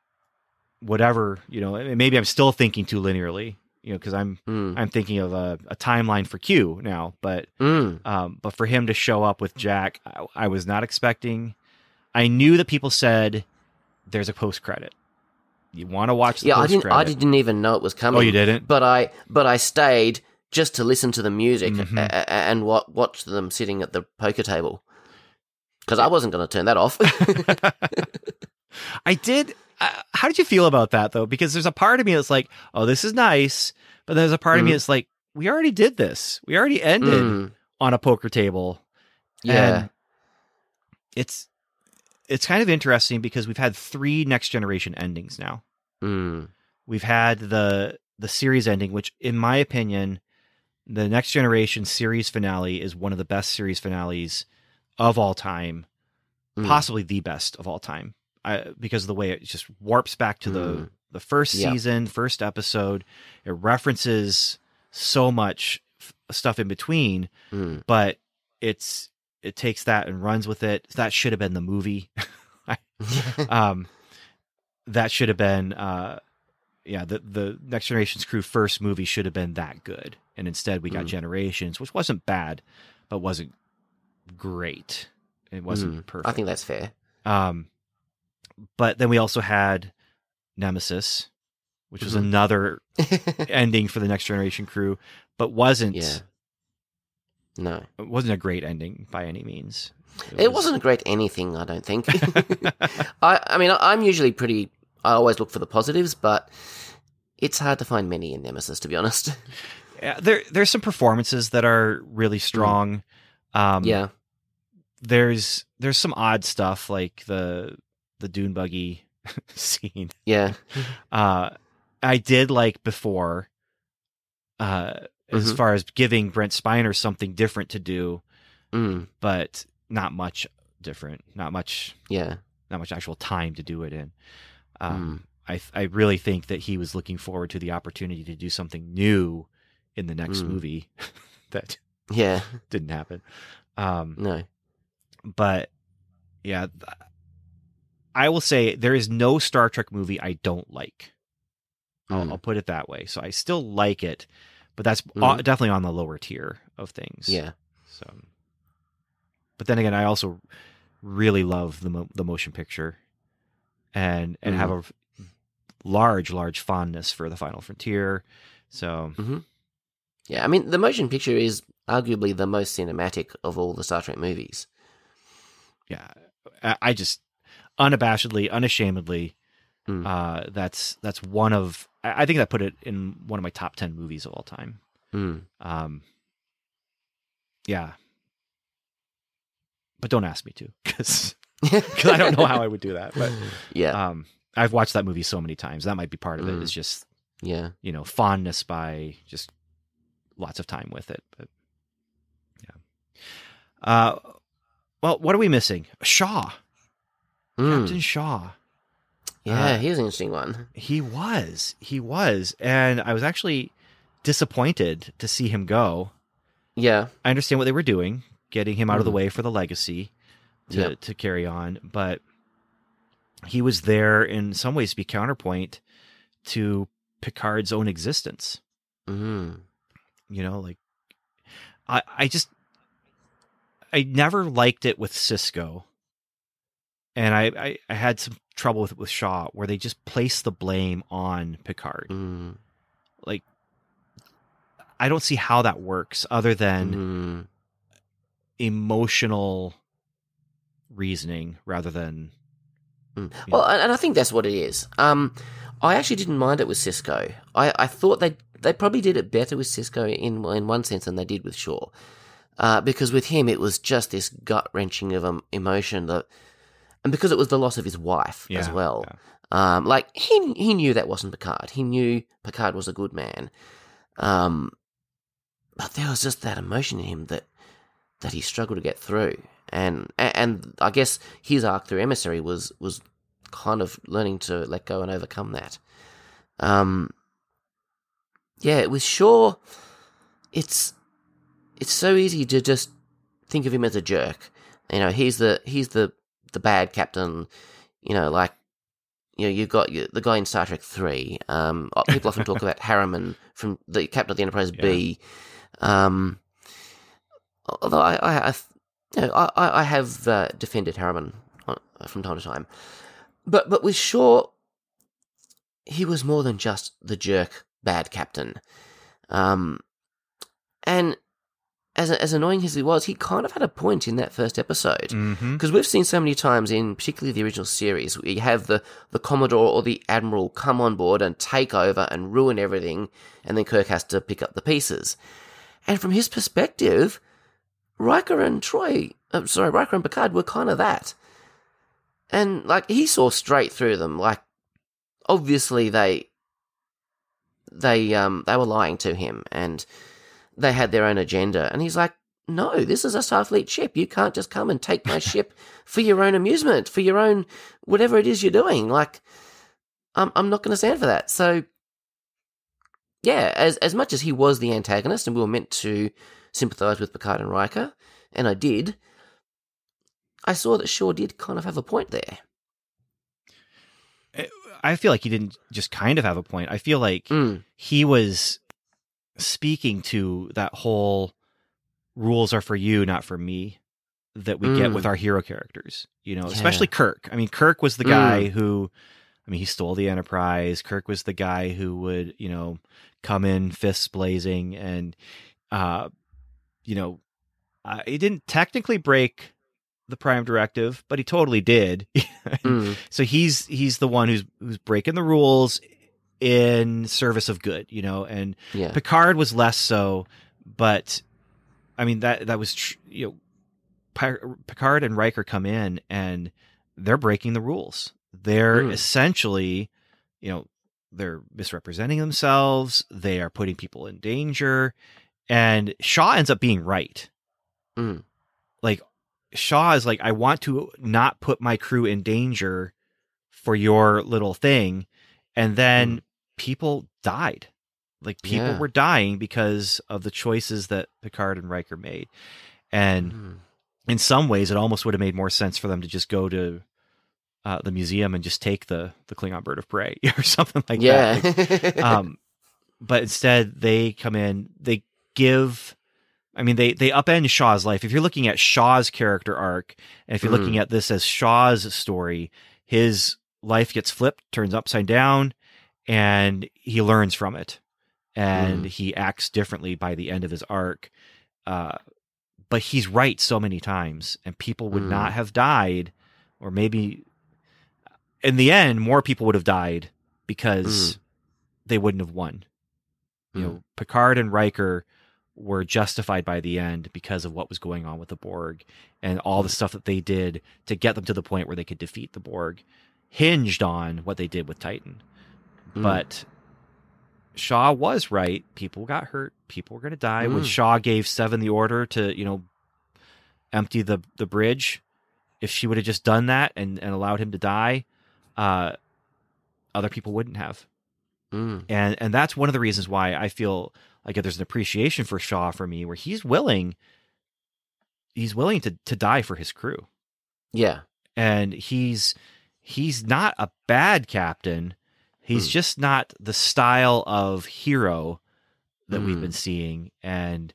Speaker 1: whatever you know, maybe I'm still thinking too linearly. You know, because I'm
Speaker 3: Mm.
Speaker 1: I'm thinking of a, a timeline for Q now, but
Speaker 3: Mm.
Speaker 1: um, but for him to show up with Jack, I, I was not expecting. I knew that people said there's a post credit. You want to watch the
Speaker 3: yeah. I didn't,
Speaker 1: credit?
Speaker 3: I didn't even know it was coming.
Speaker 1: Oh, you didn't?
Speaker 3: but I but I stayed just to listen to the music
Speaker 1: Mhm.
Speaker 3: a- a- and wa- watch them sitting at the poker table because I wasn't going to turn that off.
Speaker 1: I did. Uh, how did you feel about that though? Because there's a part of me that's like, oh, this is nice, but there's a part of me
Speaker 3: Mhm.
Speaker 1: that's like, we already did this. We already ended
Speaker 3: Mm,
Speaker 1: on a poker table.
Speaker 3: yeah,
Speaker 1: And it's it's kind of interesting because we've had three next generation endings now.
Speaker 3: mm,
Speaker 1: We've had the the series ending, which, in my opinion, the next generation series finale is one of the best series finales of all time,
Speaker 3: mm.
Speaker 1: possibly the best of all time, I, because of the way it just warps back to the
Speaker 3: Mm.
Speaker 1: the first
Speaker 3: Yeah.
Speaker 1: season, first episode. It references so much f- stuff in between,
Speaker 3: Mm.
Speaker 1: but it's it takes that and runs with it. That should have been the movie. um, that should have been uh, yeah the the next generation's crew first movie should have been that good and instead we got
Speaker 3: Mm.
Speaker 1: generations which wasn't bad but wasn't great it wasn't
Speaker 3: Mm.
Speaker 1: perfect
Speaker 3: I think that's fair.
Speaker 1: um but then we also had nemesis which was
Speaker 3: Mhm.
Speaker 1: another ending for the next generation crew but wasn't
Speaker 3: yeah. No,
Speaker 1: it wasn't a great ending by any means
Speaker 3: it wasn't a great anything. I don't think. I, I mean, I'm usually pretty. I always look for the positives, but it's hard to find many in Nemesis, to be honest.
Speaker 1: Yeah, there there's some performances that are really strong um
Speaker 3: Mm. yeah,
Speaker 1: there's there's some odd stuff like the the dune buggy scene.
Speaker 3: yeah,
Speaker 1: Uh I did like before uh as
Speaker 3: Mhm.
Speaker 1: far as giving Brent Spiner something different to do,
Speaker 3: mm,
Speaker 1: but not much different, not much
Speaker 3: yeah,
Speaker 1: not much actual time to do it in.
Speaker 3: Mm.
Speaker 1: Um I I really think that he was looking forward to the opportunity to do something new in the next
Speaker 3: Mm.
Speaker 1: movie that
Speaker 3: yeah.
Speaker 1: didn't happen. Um
Speaker 3: No,
Speaker 1: but yeah, I will say there is no Star Trek movie I don't like. I'll,
Speaker 3: Mm.
Speaker 1: I'll put it that way. So I still like it, but that's
Speaker 3: Mhm.
Speaker 1: definitely on the lower tier of things.
Speaker 3: yeah,
Speaker 1: So, but then again, I also really love the mo- the motion picture, and and have a large large fondness for the Final Frontier. So
Speaker 3: yeah. I mean, the motion picture is arguably the most cinematic of all the Star Trek movies.
Speaker 1: yeah, I, just unabashedly, unashamedly,
Speaker 3: Mm.
Speaker 1: uh, that's that's one of I, think that put it in one of my top ten movies of all time.
Speaker 3: Mm.
Speaker 1: Um, yeah, but don't ask me to because because I don't know how I would do that. But
Speaker 3: yeah,
Speaker 1: um, I've watched that movie so many times. That might be part of it.
Speaker 3: Mm.
Speaker 1: Is just
Speaker 3: yeah.
Speaker 1: you know fondness by just lots of time with it. But. Uh, well, what are we missing? Shaw,
Speaker 3: Mm.
Speaker 1: Captain Shaw.
Speaker 3: Yeah,
Speaker 1: uh,
Speaker 3: was an interesting one.
Speaker 1: He was, he was, and I was actually disappointed to see him go.
Speaker 3: Yeah,
Speaker 1: I understand what they were doing, getting him out of the
Speaker 3: Mhm.
Speaker 1: way for the legacy to
Speaker 3: Yep.
Speaker 1: to carry on, but he was there in some ways to be counterpoint to Picard's own existence.
Speaker 3: mm.
Speaker 1: You know, like I I just I never liked it with Sisko. And I, I, I had some trouble with it with Shaw, where they just place the blame on Picard.
Speaker 3: Mm.
Speaker 1: Like, I don't see how that works other than
Speaker 3: Mm.
Speaker 1: emotional reasoning rather than
Speaker 3: Mm. Well, and and I think that's what it is. Um, I actually didn't mind it with Sisko. I, I thought they they probably did it better with Sisko in in one sense than they did with Shaw, uh, because with him it was just this gut wrenching of um, emotion that, and because it was the loss of his wife as well.
Speaker 1: yeah.
Speaker 3: Um, like he he knew that wasn't Picard. He knew Picard was a good man. Um, but there was just that emotion in him that that he struggled to get through. And and I guess his arc through emissary was was kind of learning to let go and overcome that. Um, yeah, it was sure. it's it's so easy to just think of him as a jerk. You know, he's the he's the the bad captain. You know, like you know, you've got the guy in Star Trek Three. Um, people often talk about Harriman from the captain of the Enterprise B. Um, although I, I, I you know, I, I I have uh, defended Harriman uh, from time to time, but but with Shaw, he was more than just the jerk bad captain. Um, and as as annoying as he was, he kind of had a point in that first episode because we've seen so many times in particularly the original series where you have the, the commodore or the admiral come on board and take over and ruin everything and then kirk has to pick up the pieces and from his perspective Riker and Troi, uh, sorry, Riker and Picard were kind of that. And like he saw straight through them. Like obviously they they um they were lying to him and they had their own agenda. And he's like, no, this is a Starfleet ship. You can't just come and take my ship for your own amusement, for your own whatever it is you're doing. Like, I'm I'm not going to stand for that. So, yeah, as as much as he was the antagonist, and we were meant to sympathise with Picard and Riker, and I did. I saw that Shaw did kind of have a point there.
Speaker 1: I feel like he didn't just kind of have a point. I feel like
Speaker 3: Mm,
Speaker 1: he was speaking to that whole rules are for you, not for me that we get
Speaker 3: Mm.
Speaker 1: with our hero characters. You know,
Speaker 3: Yeah.
Speaker 1: especially Kirk. I mean, Kirk was the
Speaker 3: Mm.
Speaker 1: guy who, I mean, he stole the Enterprise. Kirk was the guy who would, you know, come in fists blazing and, uh, you know, uh, he didn't technically break the Prime Directive, but he totally did.
Speaker 3: mm,
Speaker 1: so he's he's the one who's who's breaking the rules in service of good, you know. And
Speaker 3: yeah.
Speaker 1: Picard was less so, but I mean that that was tr- you know Pi- Picard and Riker come in and they're breaking the rules. They're
Speaker 3: Mm.
Speaker 1: essentially, you know, they're misrepresenting themselves. They are putting people in danger, and Shaw ends up being right.
Speaker 3: Mm.
Speaker 1: Like Shaw is like, I want to not put my crew in danger for your little thing, and then people died. Like people
Speaker 3: Yeah.
Speaker 1: were dying because of the choices that Picard and Riker made, and
Speaker 3: Mm.
Speaker 1: in some ways, it almost would have made more sense for them to just go to uh, the museum and just take the the Klingon bird of prey or something like
Speaker 3: yeah.
Speaker 1: that. Like, um, but instead, they come in. They give. I mean, they they upend Shaw's life. If you're looking at Shaw's character arc, and if you're
Speaker 3: Mm.
Speaker 1: looking at this as Shaw's story, his life gets flipped, turns upside down, and he learns from it, and
Speaker 3: Mm.
Speaker 1: he acts differently by the end of his arc. Uh, but he's right so many times, and people would
Speaker 3: Mm.
Speaker 1: not have died, or maybe in the end, more people would have died because they wouldn't have won. You
Speaker 3: Mm.
Speaker 1: know, Picard and Riker were justified by the end because of what was going on with the Borg and all the stuff that they did to get them to the point where they could defeat the Borg hinged on what they did with Titan.
Speaker 3: Mm.
Speaker 1: But Shaw was right. People got hurt. People were going to die. When
Speaker 3: Mm.
Speaker 1: Shaw gave Seven the order to, you know, empty the the bridge, if she would have just done that and, and allowed him to die, uh, other people wouldn't have
Speaker 3: Mm.
Speaker 1: and and that's one of the reasons why I feel like there's an appreciation for Shaw for me, where he's willing, he's willing to to die for his crew,
Speaker 3: Yeah.
Speaker 1: and he's he's not a bad captain. He's
Speaker 3: Hmm.
Speaker 1: just not the style of hero that we've
Speaker 3: Hmm.
Speaker 1: been seeing, and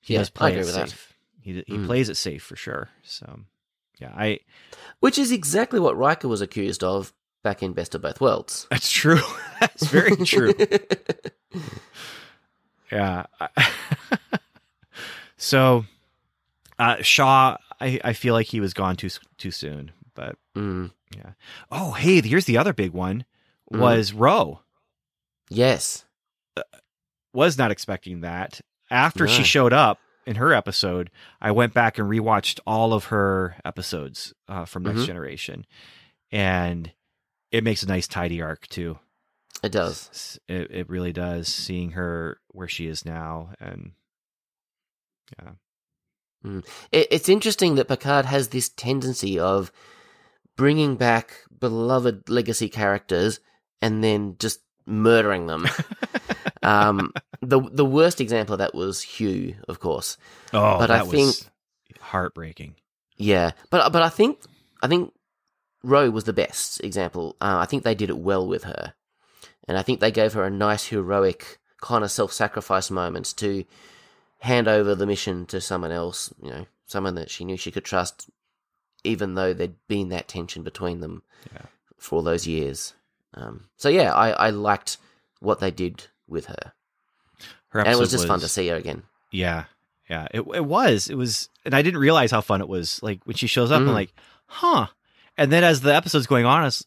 Speaker 1: he
Speaker 3: Yeah,
Speaker 1: does play it
Speaker 3: that.
Speaker 1: safe. He he
Speaker 3: Hmm.
Speaker 1: plays it safe for sure. So yeah, I
Speaker 3: Which is exactly what Riker was accused of back in Best of Both Worlds.
Speaker 1: that's true. that's very true. Yeah. so uh, Shaw, I, I feel like he was gone too too soon. But
Speaker 3: Mm.
Speaker 1: oh, hey, here's the other big one.
Speaker 3: Mm.
Speaker 1: Was Ro
Speaker 3: Yes.
Speaker 1: was not expecting that. After she showed up in her episode, I went back and rewatched all of her episodes uh, from Next
Speaker 3: Mhm.
Speaker 1: Generation, and it makes a nice tidy arc too.
Speaker 3: It does.
Speaker 1: It it really does. Seeing her where she is now, and Yeah.
Speaker 3: It, it's interesting that Picard has this tendency of bringing back beloved legacy characters and then just murdering them. um, the the worst example of that was Hugh, of course.
Speaker 1: oh,
Speaker 3: But I think-
Speaker 1: was heartbreaking.
Speaker 3: Yeah, but but I think I think Ro was the best example. Uh, I think they did it well with her, and I think they gave her a nice heroic kind of self-sacrifice moment to hand over the mission to someone else. You know, someone that she knew she could trust, even though there'd been that tension between them
Speaker 1: Yeah.
Speaker 3: for all those years. Um, so yeah, I, I liked what they did with her,
Speaker 1: Her
Speaker 3: and it was just fun to see her again.
Speaker 1: Yeah, yeah, it it was. It was, and I didn't realize how fun it was. Like when she shows up, I'm
Speaker 3: Mm.
Speaker 1: like, huh. And then as the episode's going on, I, was,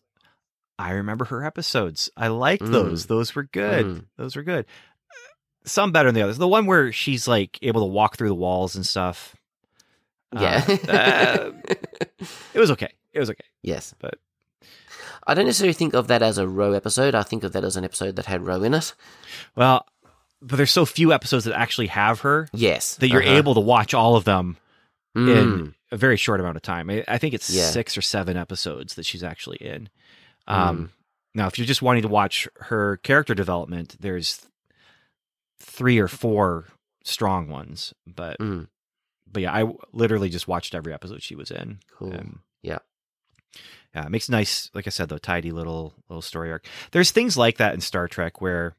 Speaker 1: I remember her episodes. I liked
Speaker 3: Mm.
Speaker 1: those. Those were good.
Speaker 3: Mm.
Speaker 1: Those were good. Some better than the others. The one where she's like able to walk through the walls and stuff. uh,
Speaker 3: Yeah,
Speaker 1: uh, it was okay. It was okay.
Speaker 3: Yes.
Speaker 1: But-
Speaker 3: I don't necessarily think of that as a Ro episode. I think of that as an episode that had Ro in it.
Speaker 1: Well, but there's so few episodes that actually have her
Speaker 3: Yes.
Speaker 1: that you're
Speaker 3: uh-huh.
Speaker 1: able to watch all of them
Speaker 3: Mm.
Speaker 1: in a very short amount of time. I, I think it's
Speaker 3: Yeah.
Speaker 1: six or seven episodes that she's actually in.
Speaker 3: Mm.
Speaker 1: Um, Now, if you're just wanting to watch her character development, there's three or four strong ones, but
Speaker 3: Mm.
Speaker 1: but yeah, I w- literally just watched every episode she was in.
Speaker 3: Cool.
Speaker 1: And, It makes nice, like I said, though, tidy little little story arc. There's things like that in Star Trek where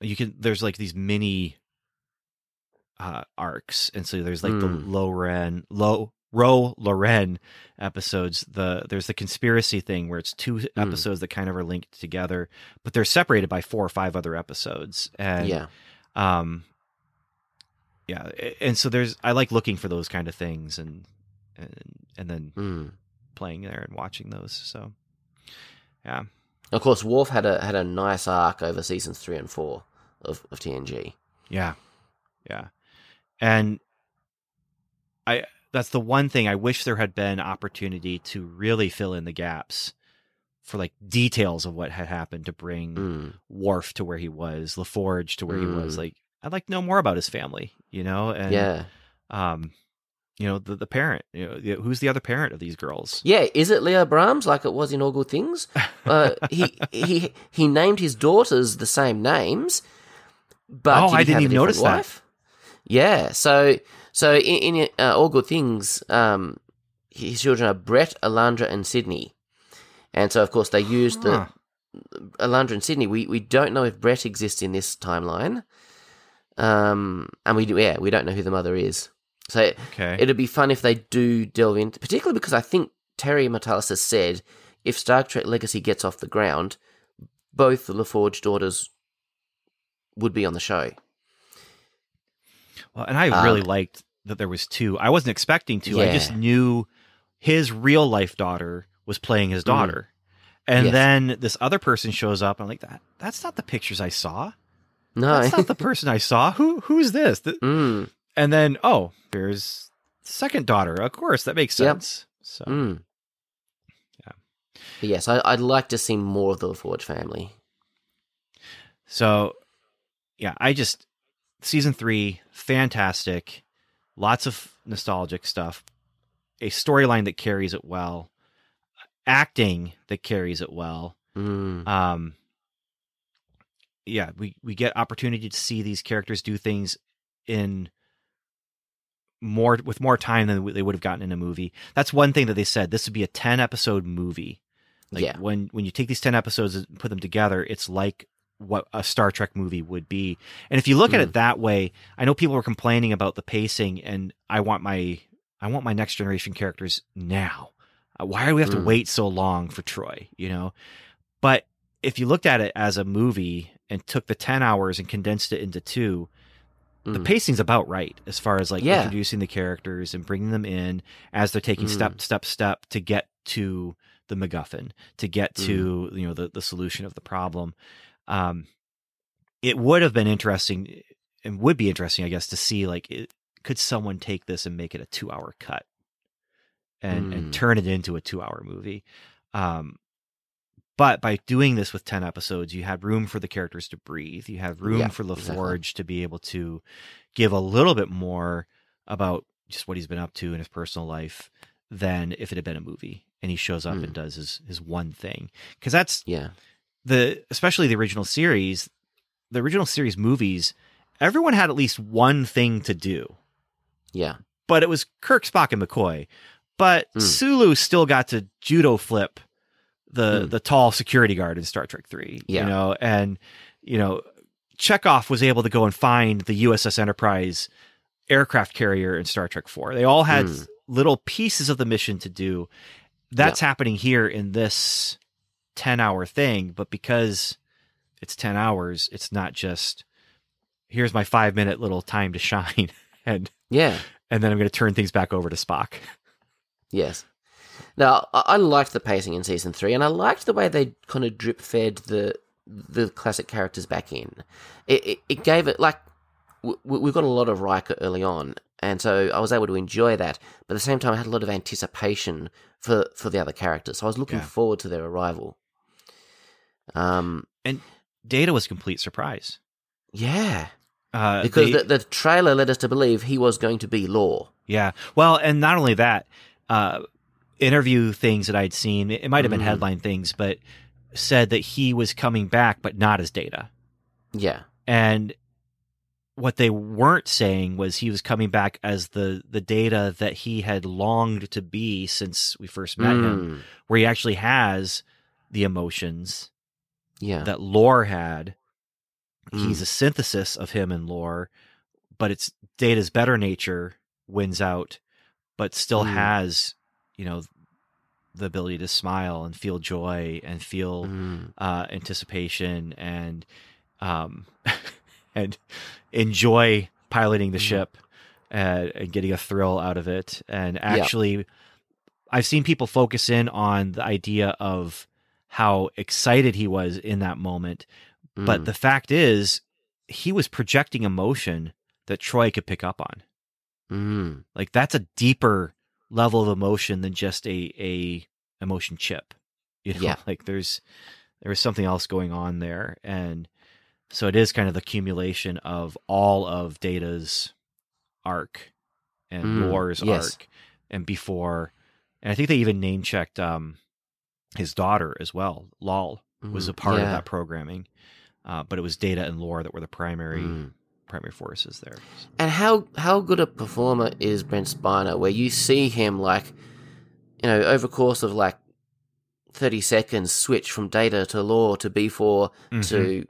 Speaker 1: you can. There's like these mini uh, arcs, and so there's like the
Speaker 3: Mm.
Speaker 1: Laren, low Ro Laren episodes. The there's the conspiracy thing where it's two
Speaker 3: Mm.
Speaker 1: episodes that kind of are linked together, but they're separated by four or five other episodes. And
Speaker 3: yeah.
Speaker 1: um yeah and so there's i like looking for those kind of things and and and then
Speaker 3: Mm.
Speaker 1: Playing there and watching those so yeah
Speaker 3: Of course, Worf had a had a nice arc over seasons three and four of, of TNG.
Speaker 1: yeah yeah and i that's the one thing i wish there had been opportunity to really fill in the gaps for like details of what had happened to bring
Speaker 3: Mm.
Speaker 1: Worf to where he was laforge to where he was
Speaker 3: Mm.
Speaker 1: like i'd like to know more about his family you know and
Speaker 3: yeah.
Speaker 1: um you know the, the parent you know who's the other parent of these girls
Speaker 3: Yeah. Is it Leah Brahms like it was in All Good Things? Uh, he he he named his daughters the same names, but
Speaker 1: Oh,
Speaker 3: did
Speaker 1: I didn't even notice
Speaker 3: different
Speaker 1: that.
Speaker 3: Yeah. So so in, in uh, All Good Things, um, his children are Brett, Alandra, and Sydney, and so of course they used
Speaker 1: Huh.
Speaker 3: the Alandra and Sydney. We we don't know if Brett exists in this timeline, um, and we do yeah we don't know who the mother is. So
Speaker 1: okay.
Speaker 3: It'd be fun if they do delve into, particularly because I think Terry Matalas has said if Star Trek Legacy gets off the ground, both the LaForge daughters would be on the show.
Speaker 1: well and i really
Speaker 3: um,
Speaker 1: liked that there was two. I wasn't expecting to i just knew his real life daughter was playing his
Speaker 3: Mhm.
Speaker 1: daughter. And
Speaker 3: Yes.
Speaker 1: then this other person shows up. I'm like that that's not the pictures i saw.
Speaker 3: No.
Speaker 1: that's not the person i saw. Who who's this? Th-
Speaker 3: mm,
Speaker 1: and then oh there's second daughter of course that makes
Speaker 3: Yep.
Speaker 1: sense so
Speaker 3: mm.
Speaker 1: Yeah.
Speaker 3: But yes, I, I'd like to see more of the LaForge family.
Speaker 1: So, yeah, I just season three, fantastic, lots of nostalgic stuff, a storyline that carries it well, acting that carries it well.
Speaker 3: Mm,
Speaker 1: Um, yeah, we we get opportunity to see these characters do things in more with more time than they would have gotten in a movie. That's one thing that they said. This would be a ten episode movie. Like
Speaker 3: Yeah.
Speaker 1: when when you take these ten episodes and put them together, it's like what a Star Trek movie would be. And if you look at
Speaker 3: Mm.
Speaker 1: it that way, I know people were complaining about the pacing, and I want my I want my next generation characters now. Uh, Why do we have to
Speaker 3: Mm.
Speaker 1: wait so long for Troi? You know, but if you looked at it as a movie and took the ten hours and condensed it into two, the
Speaker 3: Mm.
Speaker 1: pacing's about right as far as like
Speaker 3: Yeah.
Speaker 1: introducing the characters and bringing them in as they're taking
Speaker 3: Mm.
Speaker 1: step step step to get to the MacGuffin to get to
Speaker 3: Mm.
Speaker 1: you know the the solution of the problem. Um, it would have been interesting and would be interesting, I guess, to see like it, could someone take this and make it a two hour cut and
Speaker 3: Mm.
Speaker 1: and turn it into a two hour movie. Um, but by doing this with 10 episodes, you had room for the characters to breathe. You have room
Speaker 3: Yeah,
Speaker 1: for LaForge
Speaker 3: exactly.
Speaker 1: to be able to give a little bit more about just what he's been up to in his personal life than if it had been a movie and he shows up
Speaker 3: Mm.
Speaker 1: and does his, his one thing. Because that's
Speaker 3: Yeah.
Speaker 1: the, especially the original series, the original series movies, everyone had at least one thing to do
Speaker 3: Yeah.
Speaker 1: but it was Kirk, Spock, and McCoy. But
Speaker 3: Mm.
Speaker 1: Sulu still got to judo flip the
Speaker 3: Mm.
Speaker 1: the tall security guard in Star Trek Three.
Speaker 3: Yeah.
Speaker 1: You know, and you know, Chekov was able to go and find the USS Enterprise aircraft carrier in Star Trek Four. They all had
Speaker 3: Mm.
Speaker 1: little pieces of the mission to do. That's happening here in this ten hour thing, but because it's ten hours, it's not just here's my five minute little time to shine and
Speaker 3: Yeah.
Speaker 1: and then I'm going to turn things back over to Spock.
Speaker 3: Yes. Now, I, I liked the pacing in season three, and I liked the way they kind of drip fed the the classic characters back in. It it, it gave it like w- w- we got a lot of Riker early on, and so I was able to enjoy that. But at the same time, I had a lot of anticipation for for the other characters, so I was looking
Speaker 1: Yeah.
Speaker 3: forward to their arrival. Um, and
Speaker 1: Data was a complete surprise
Speaker 3: yeah,
Speaker 1: uh,
Speaker 3: because
Speaker 1: they-
Speaker 3: the, the trailer led us to believe he was going to be Lore.
Speaker 1: yeah. Well, and not only that, uh, interview things that I'd seen, it might have been
Speaker 3: Mm.
Speaker 1: headline things, but said that he was coming back, but not as Data.
Speaker 3: Yeah,
Speaker 1: And what they weren't saying was he was coming back as the the Data that he had longed to be since we first met him,
Speaker 3: Mm,
Speaker 1: where he actually has the emotions
Speaker 3: yeah,
Speaker 1: that Lore had.
Speaker 3: Mm.
Speaker 1: He's a synthesis of him and Lore, but it's Data's better nature wins out, but still
Speaker 3: Mm.
Speaker 1: has, you know, the ability to smile and feel joy and feel
Speaker 3: Mm,
Speaker 1: uh, anticipation and um, and enjoy piloting the
Speaker 3: Mhm.
Speaker 1: ship and, and getting a thrill out of it. And actually, I've seen people focus in on the idea of how excited he was in that moment, but
Speaker 3: mm.
Speaker 1: the fact is, he was projecting emotion that Troi could pick up on.
Speaker 3: Mm,
Speaker 1: Like that's a deeper level of emotion than just a a emotion chip. You know,
Speaker 3: Yeah.
Speaker 1: like there's there was something else going on there, and so it is kind of the accumulation of all of Data's arc and
Speaker 3: Mm,
Speaker 1: Lore's
Speaker 3: yes.
Speaker 1: arc, and before, and I think they even name checked um his daughter as well. Lal was
Speaker 3: mm,
Speaker 1: a part of that programming, uh, but it was Data and Lore that were the primary
Speaker 3: mm.
Speaker 1: Primary forces there.
Speaker 3: And how how good a performer is Brent Spiner? Where you see him like, you know, over course of like thirty seconds, switch from Data to Lore to B-4
Speaker 1: Mhm.
Speaker 3: to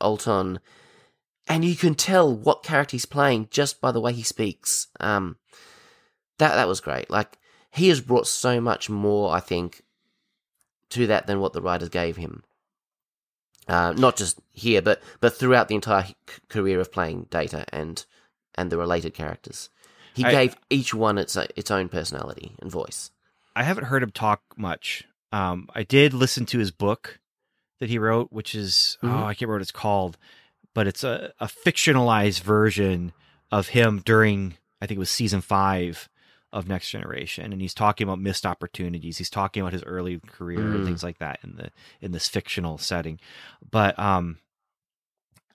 Speaker 3: Altan, and you can tell what character he's playing just by the way he speaks. Um, that that was great. Like he has brought so much more, I think, to that than what the writers gave him. Uh, not just here, but but throughout the entire c- career of playing Data and and the related characters, he
Speaker 1: I-
Speaker 3: gave each one its its own personality and voice.
Speaker 1: I haven't heard him talk much. Um, I did listen to his book that he wrote, which is
Speaker 3: Mhm.
Speaker 1: oh, I can't remember what it's called, but it's a, a fictionalized version of him during I think it was season five of Next Generation, and he's talking about missed opportunities. He's talking about his early career and
Speaker 3: Mm.
Speaker 1: things like that in the in this fictional setting. But um,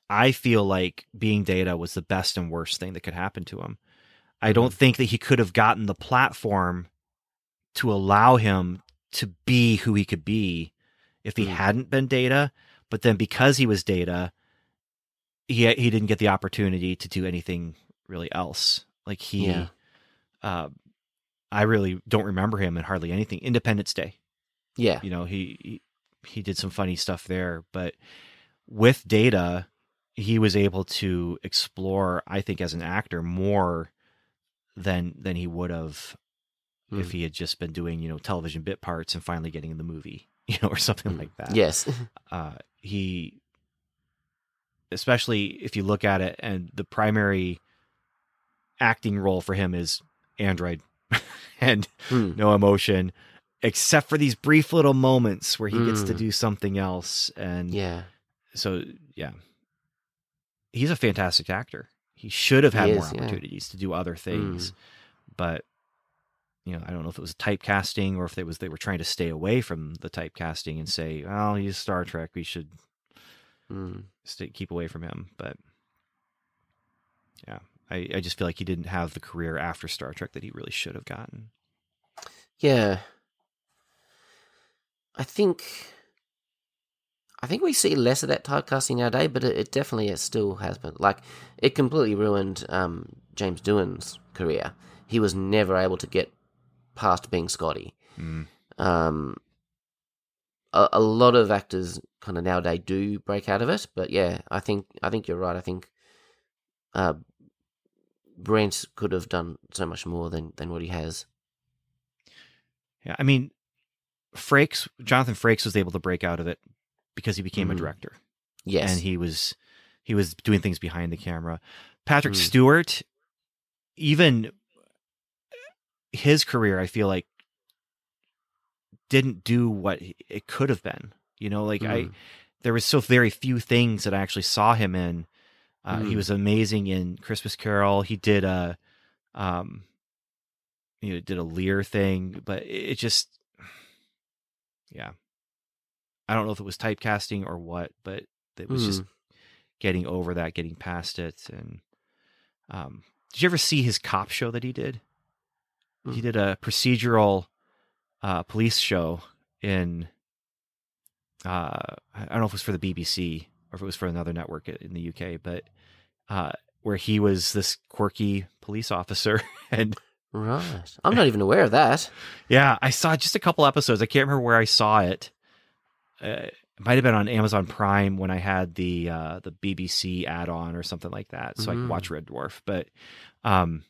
Speaker 1: I feel like being Data was the best and worst thing that could happen to him. I don't think that he could have gotten the platform to allow him to be who he could be if he
Speaker 3: Mm.
Speaker 1: hadn't been Data. But then because he was Data, he he didn't get the opportunity to do anything really else. Like he,
Speaker 3: Yeah.
Speaker 1: uh, I really don't remember him in hardly anything. Independence Day,
Speaker 3: Yeah,
Speaker 1: you know, he he, he did some funny stuff there, but with Data, he was able to explore. I think as an actor more than than he would have if
Speaker 3: Mm.
Speaker 1: he had just been doing you know television bit parts and finally getting in the movie you know or something
Speaker 3: Mm.
Speaker 1: like that
Speaker 3: yes,
Speaker 1: uh he especially if you look at it, and the primary acting role for him is android and
Speaker 3: Hmm.
Speaker 1: no emotion, except for these brief little moments where he gets to
Speaker 3: Mm.
Speaker 1: do something else. And
Speaker 3: Yeah.
Speaker 1: so, yeah, he's a fantastic actor. He should have had
Speaker 3: is,
Speaker 1: more
Speaker 3: yeah.
Speaker 1: opportunities to do other things, but you know, I don't know if it was typecasting or if it was they were trying to stay away from the typecasting and say, "Well, he's Star Trek. We should
Speaker 3: Mm.
Speaker 1: stay, keep away from him." But yeah, I, I just feel like he didn't have the career after Star Trek that he really should have gotten.
Speaker 3: Yeah. I think I think we see less of that typecasting nowadays, but it, it definitely still has been. Like it completely ruined um, James Doohan's career. He was never able to get past being Scotty.
Speaker 1: Mm.
Speaker 3: Um, a, a lot of actors kind of nowadays do break out of it, but yeah, I think I think you're right. I think uh, Brent could have done so much more than than what he has.
Speaker 1: Yeah, I mean, Frakes, Jonathan Frakes was able to break out of it because he became a
Speaker 3: Mhm.
Speaker 1: director.
Speaker 3: Yes,
Speaker 1: and he was he was doing things behind the camera. Patrick
Speaker 3: Mm.
Speaker 1: Stewart, even his career, I feel like didn't do what it could have been. You know, like I
Speaker 3: Mm.
Speaker 1: there was so very few things that I actually saw him in. Uh, He
Speaker 3: Mm.
Speaker 1: was amazing in Christmas Carol. He did a, um, you know, did a Lear thing, but it, just, yeah, I don't know if it was typecasting or what, but it was just
Speaker 3: Mm.
Speaker 1: getting over that, getting past it. And um, did you ever see his cop show that he did? He
Speaker 3: Mm.
Speaker 1: did a procedural uh, police show in. Uh, I don't know if it was for the BBC or if it was for another network in the UK, but uh, where he was this quirky police officer, and
Speaker 3: Right. I'm not even aware of that.
Speaker 1: yeah, I saw just a couple episodes. I can't remember where I saw it. Uh, it might have been on Amazon Prime when I had the uh, the BBC add-on or something like that, so I could watch Red Dwarf. But, um,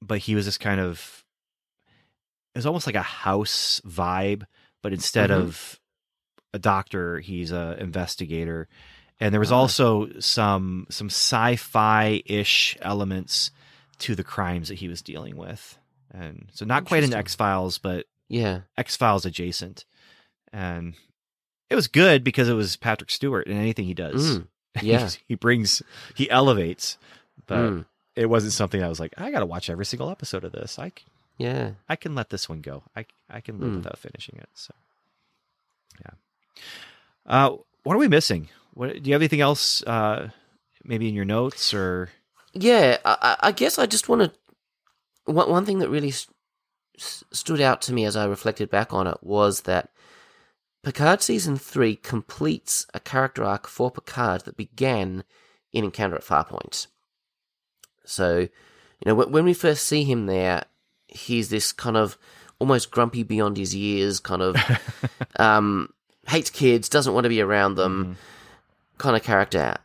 Speaker 1: but he was this kind of it was almost like a house vibe, but instead
Speaker 3: Mhm.
Speaker 1: of a doctor, he's a investigator. And there was also some some sci-fi ish elements to the crimes that he was dealing with, and so not quite an X Files, but
Speaker 3: Yeah.
Speaker 1: X Files adjacent. And it was good because it was Patrick Stewart and anything he does.
Speaker 3: Mm. Yeah.
Speaker 1: He's- he brings he elevates, but
Speaker 3: Mm.
Speaker 1: it wasn't something I was like, I got to watch every single episode of this. I
Speaker 3: Yeah.
Speaker 1: I can let this one go. I I can live
Speaker 3: Mm.
Speaker 1: without finishing it. So, yeah. Uh, what are we missing? What do you have anything else? Uh, maybe in your notes or
Speaker 3: Yeah. I, I- guess I just want to. One, one thing that really s- s- stood out to me as I reflected back on it was that Picard season three completes a character arc for Picard that began in Encounter at Farpoint. So, you know, when we first see him there, he's this kind of almost grumpy beyond his years, kind of um, hates kids, doesn't want to be around them, kind of character.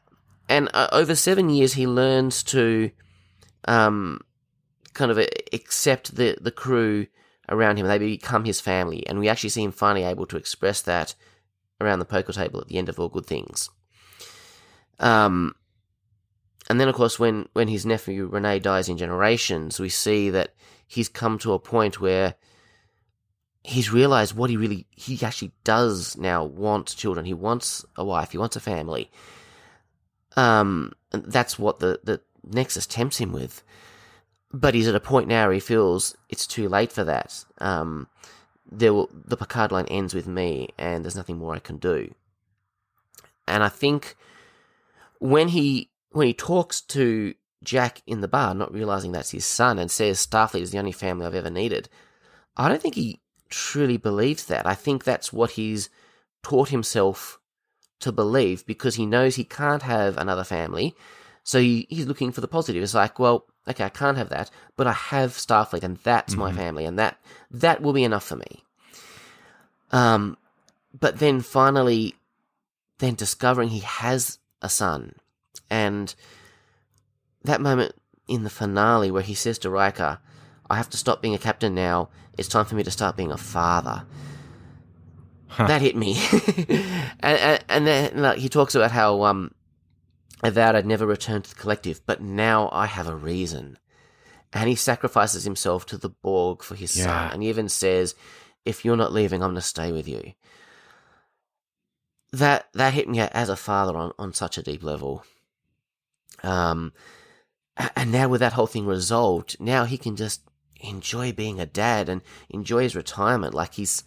Speaker 3: And uh, over seven years, he learns to um, kind of uh, accept the, the crew around him. They become his family. And we actually see him finally able to express that around the poker table at the end of All Good Things. Um, and then, of course, when, when his nephew Rene dies in Generations, we see that he's come to a point where he's realized what he really he actually does now want children. He wants a wife. He wants a family. Um, and that's what the the Nexus tempts him with. But he's at a point now where he feels it's too late for that. Um, there will, the Picard line ends with me, and there's nothing more I can do. And I think when he when he talks to Jack in the bar, not realizing that's his son, and says Starfleet is the only family I've ever needed, I don't think he truly believes that. I think that's what he's taught himself to believe because he knows he can't have another family. So he, he's looking for the positive. It's like, well, okay, I can't have that, but I have Starfleet, and that's my
Speaker 1: Mhm.
Speaker 3: family, and that that will be enough for me. Um, but then finally, then discovering he has a son, and that moment in the finale where he says to Riker, "I have to stop being a captain now. It's time for me to start being a father."
Speaker 1: Huh.
Speaker 3: That hit me, and, and and then like he talks about how um I vowed I'd never return to the collective, but now I have a reason. And he sacrifices himself to the Borg for his
Speaker 1: Yeah.
Speaker 3: son, and he even says, "If you're not leaving, I'm going to stay with you." That that hit me as a father on, on such a deep level. Um, and now with that whole thing resolved, now he can just enjoy being a dad and enjoy his retirement. Like he's,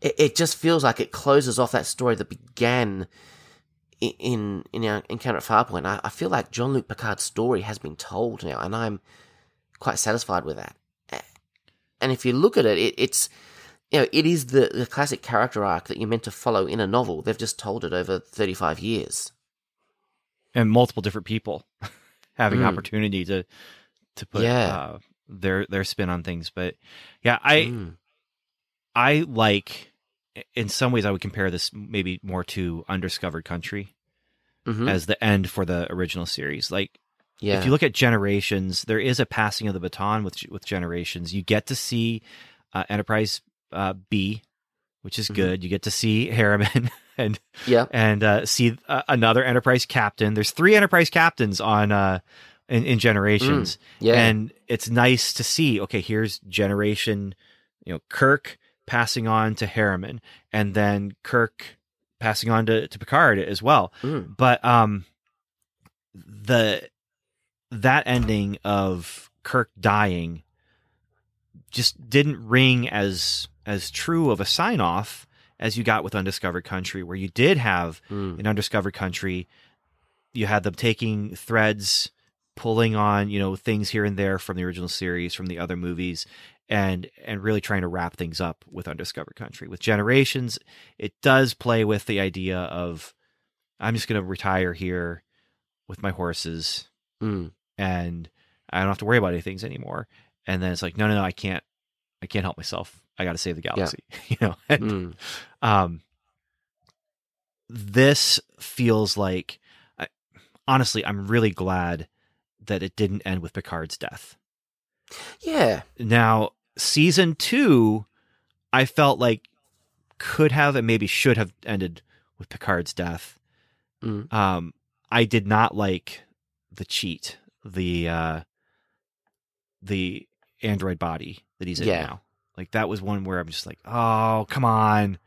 Speaker 3: it, it just feels like it closes off that story that began in in our encounter at Farpoint. I, I feel like Jean-Luc Picard's story has been told now, and I'm quite satisfied with that. And if you look at it, it it's you know it is the, the classic character arc that you're meant to follow in a novel. They've just told it over 35 years.
Speaker 1: and multiple different people having
Speaker 3: Mm.
Speaker 1: opportunity to to put
Speaker 3: Yeah.
Speaker 1: uh, their their spin on things. But yeah, I
Speaker 3: Mm.
Speaker 1: I like in some ways I would compare this maybe more to Undiscovered Country
Speaker 3: Mhm.
Speaker 1: as the end for the original series. Like
Speaker 3: yeah.
Speaker 1: if you look at Generations, there is a passing of the baton with with Generations. You get to see uh, Enterprise uh, B, which is
Speaker 3: Mhm.
Speaker 1: good. You get to see Harriman and
Speaker 3: yeah.
Speaker 1: and uh, see uh, another Enterprise captain. There's three Enterprise captains on uh, in, in Generations,
Speaker 3: Yeah.
Speaker 1: and it's nice to see. Okay, here's Generation, you know, Kirk passing on to Harriman, and then Kirk passing on to, to Picard as well.
Speaker 3: Mm.
Speaker 1: But um, the that ending of Kirk dying just didn't ring as as true of a sign off as you got with Undiscovered Country, where you did have
Speaker 3: Mm.
Speaker 1: in Undiscovered Country, you had them taking threads, pulling on you know things here and there from the original series, from the other movies, and and really trying to wrap things up with Undiscovered Country. With Generations, it does play with the idea of I'm just going to retire here with my horses,
Speaker 3: Mm.
Speaker 1: and I don't have to worry about any things anymore. And then it's like, no, no, no, I can't, I can't help myself. I got to save the galaxy, you know. And,
Speaker 3: Mm.
Speaker 1: um, this feels like, I, honestly, I'm really glad that it didn't end with Picard's death.
Speaker 3: Yeah.
Speaker 1: Now, season two, I felt like could have and maybe should have ended with Picard's death.
Speaker 3: Mm.
Speaker 1: Um, I did not like the cheat, the uh, the android body that he's in
Speaker 3: Yeah.
Speaker 1: now. Like that was one where I'm just like, oh, come on,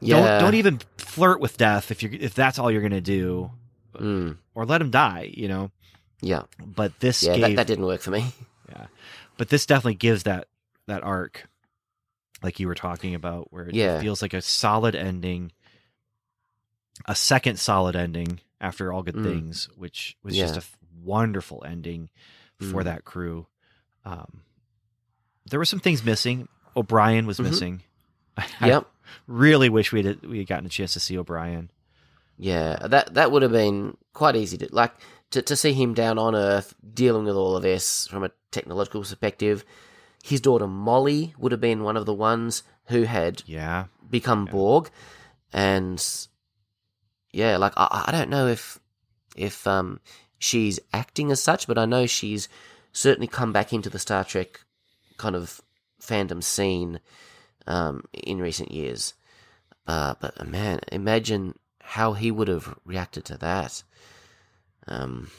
Speaker 3: Yeah.
Speaker 1: don't don't even flirt with death if you if that's all you're gonna do,
Speaker 3: Mm.
Speaker 1: or let him die, you know.
Speaker 3: Yeah.
Speaker 1: But this
Speaker 3: Yeah.
Speaker 1: gave
Speaker 3: That, that didn't work for me. Yeah.
Speaker 1: But this definitely gives that that arc like you were talking about where it
Speaker 3: Yeah.
Speaker 1: feels like a solid ending a second solid ending after all good
Speaker 3: Mm.
Speaker 1: things which was just a wonderful ending for
Speaker 3: Mm.
Speaker 1: that crew um there were some things missing o'brien was
Speaker 3: Mhm.
Speaker 1: missing
Speaker 3: Yep.
Speaker 1: really wish we had we had gotten a chance to see o'brien
Speaker 3: Yeah, that that would have been quite easy to like to to see him down on Earth dealing with all of this from a technological perspective. His daughter Molly would have been one of the ones who had
Speaker 1: yeah
Speaker 3: become
Speaker 1: Yeah.
Speaker 3: Borg, and yeah, like I, I don't know if if um she's acting as such, but I know she's certainly come back into the Star Trek kind of fandom scene um in recent years. Uh, but man, imagine how he would have reacted to that. Um,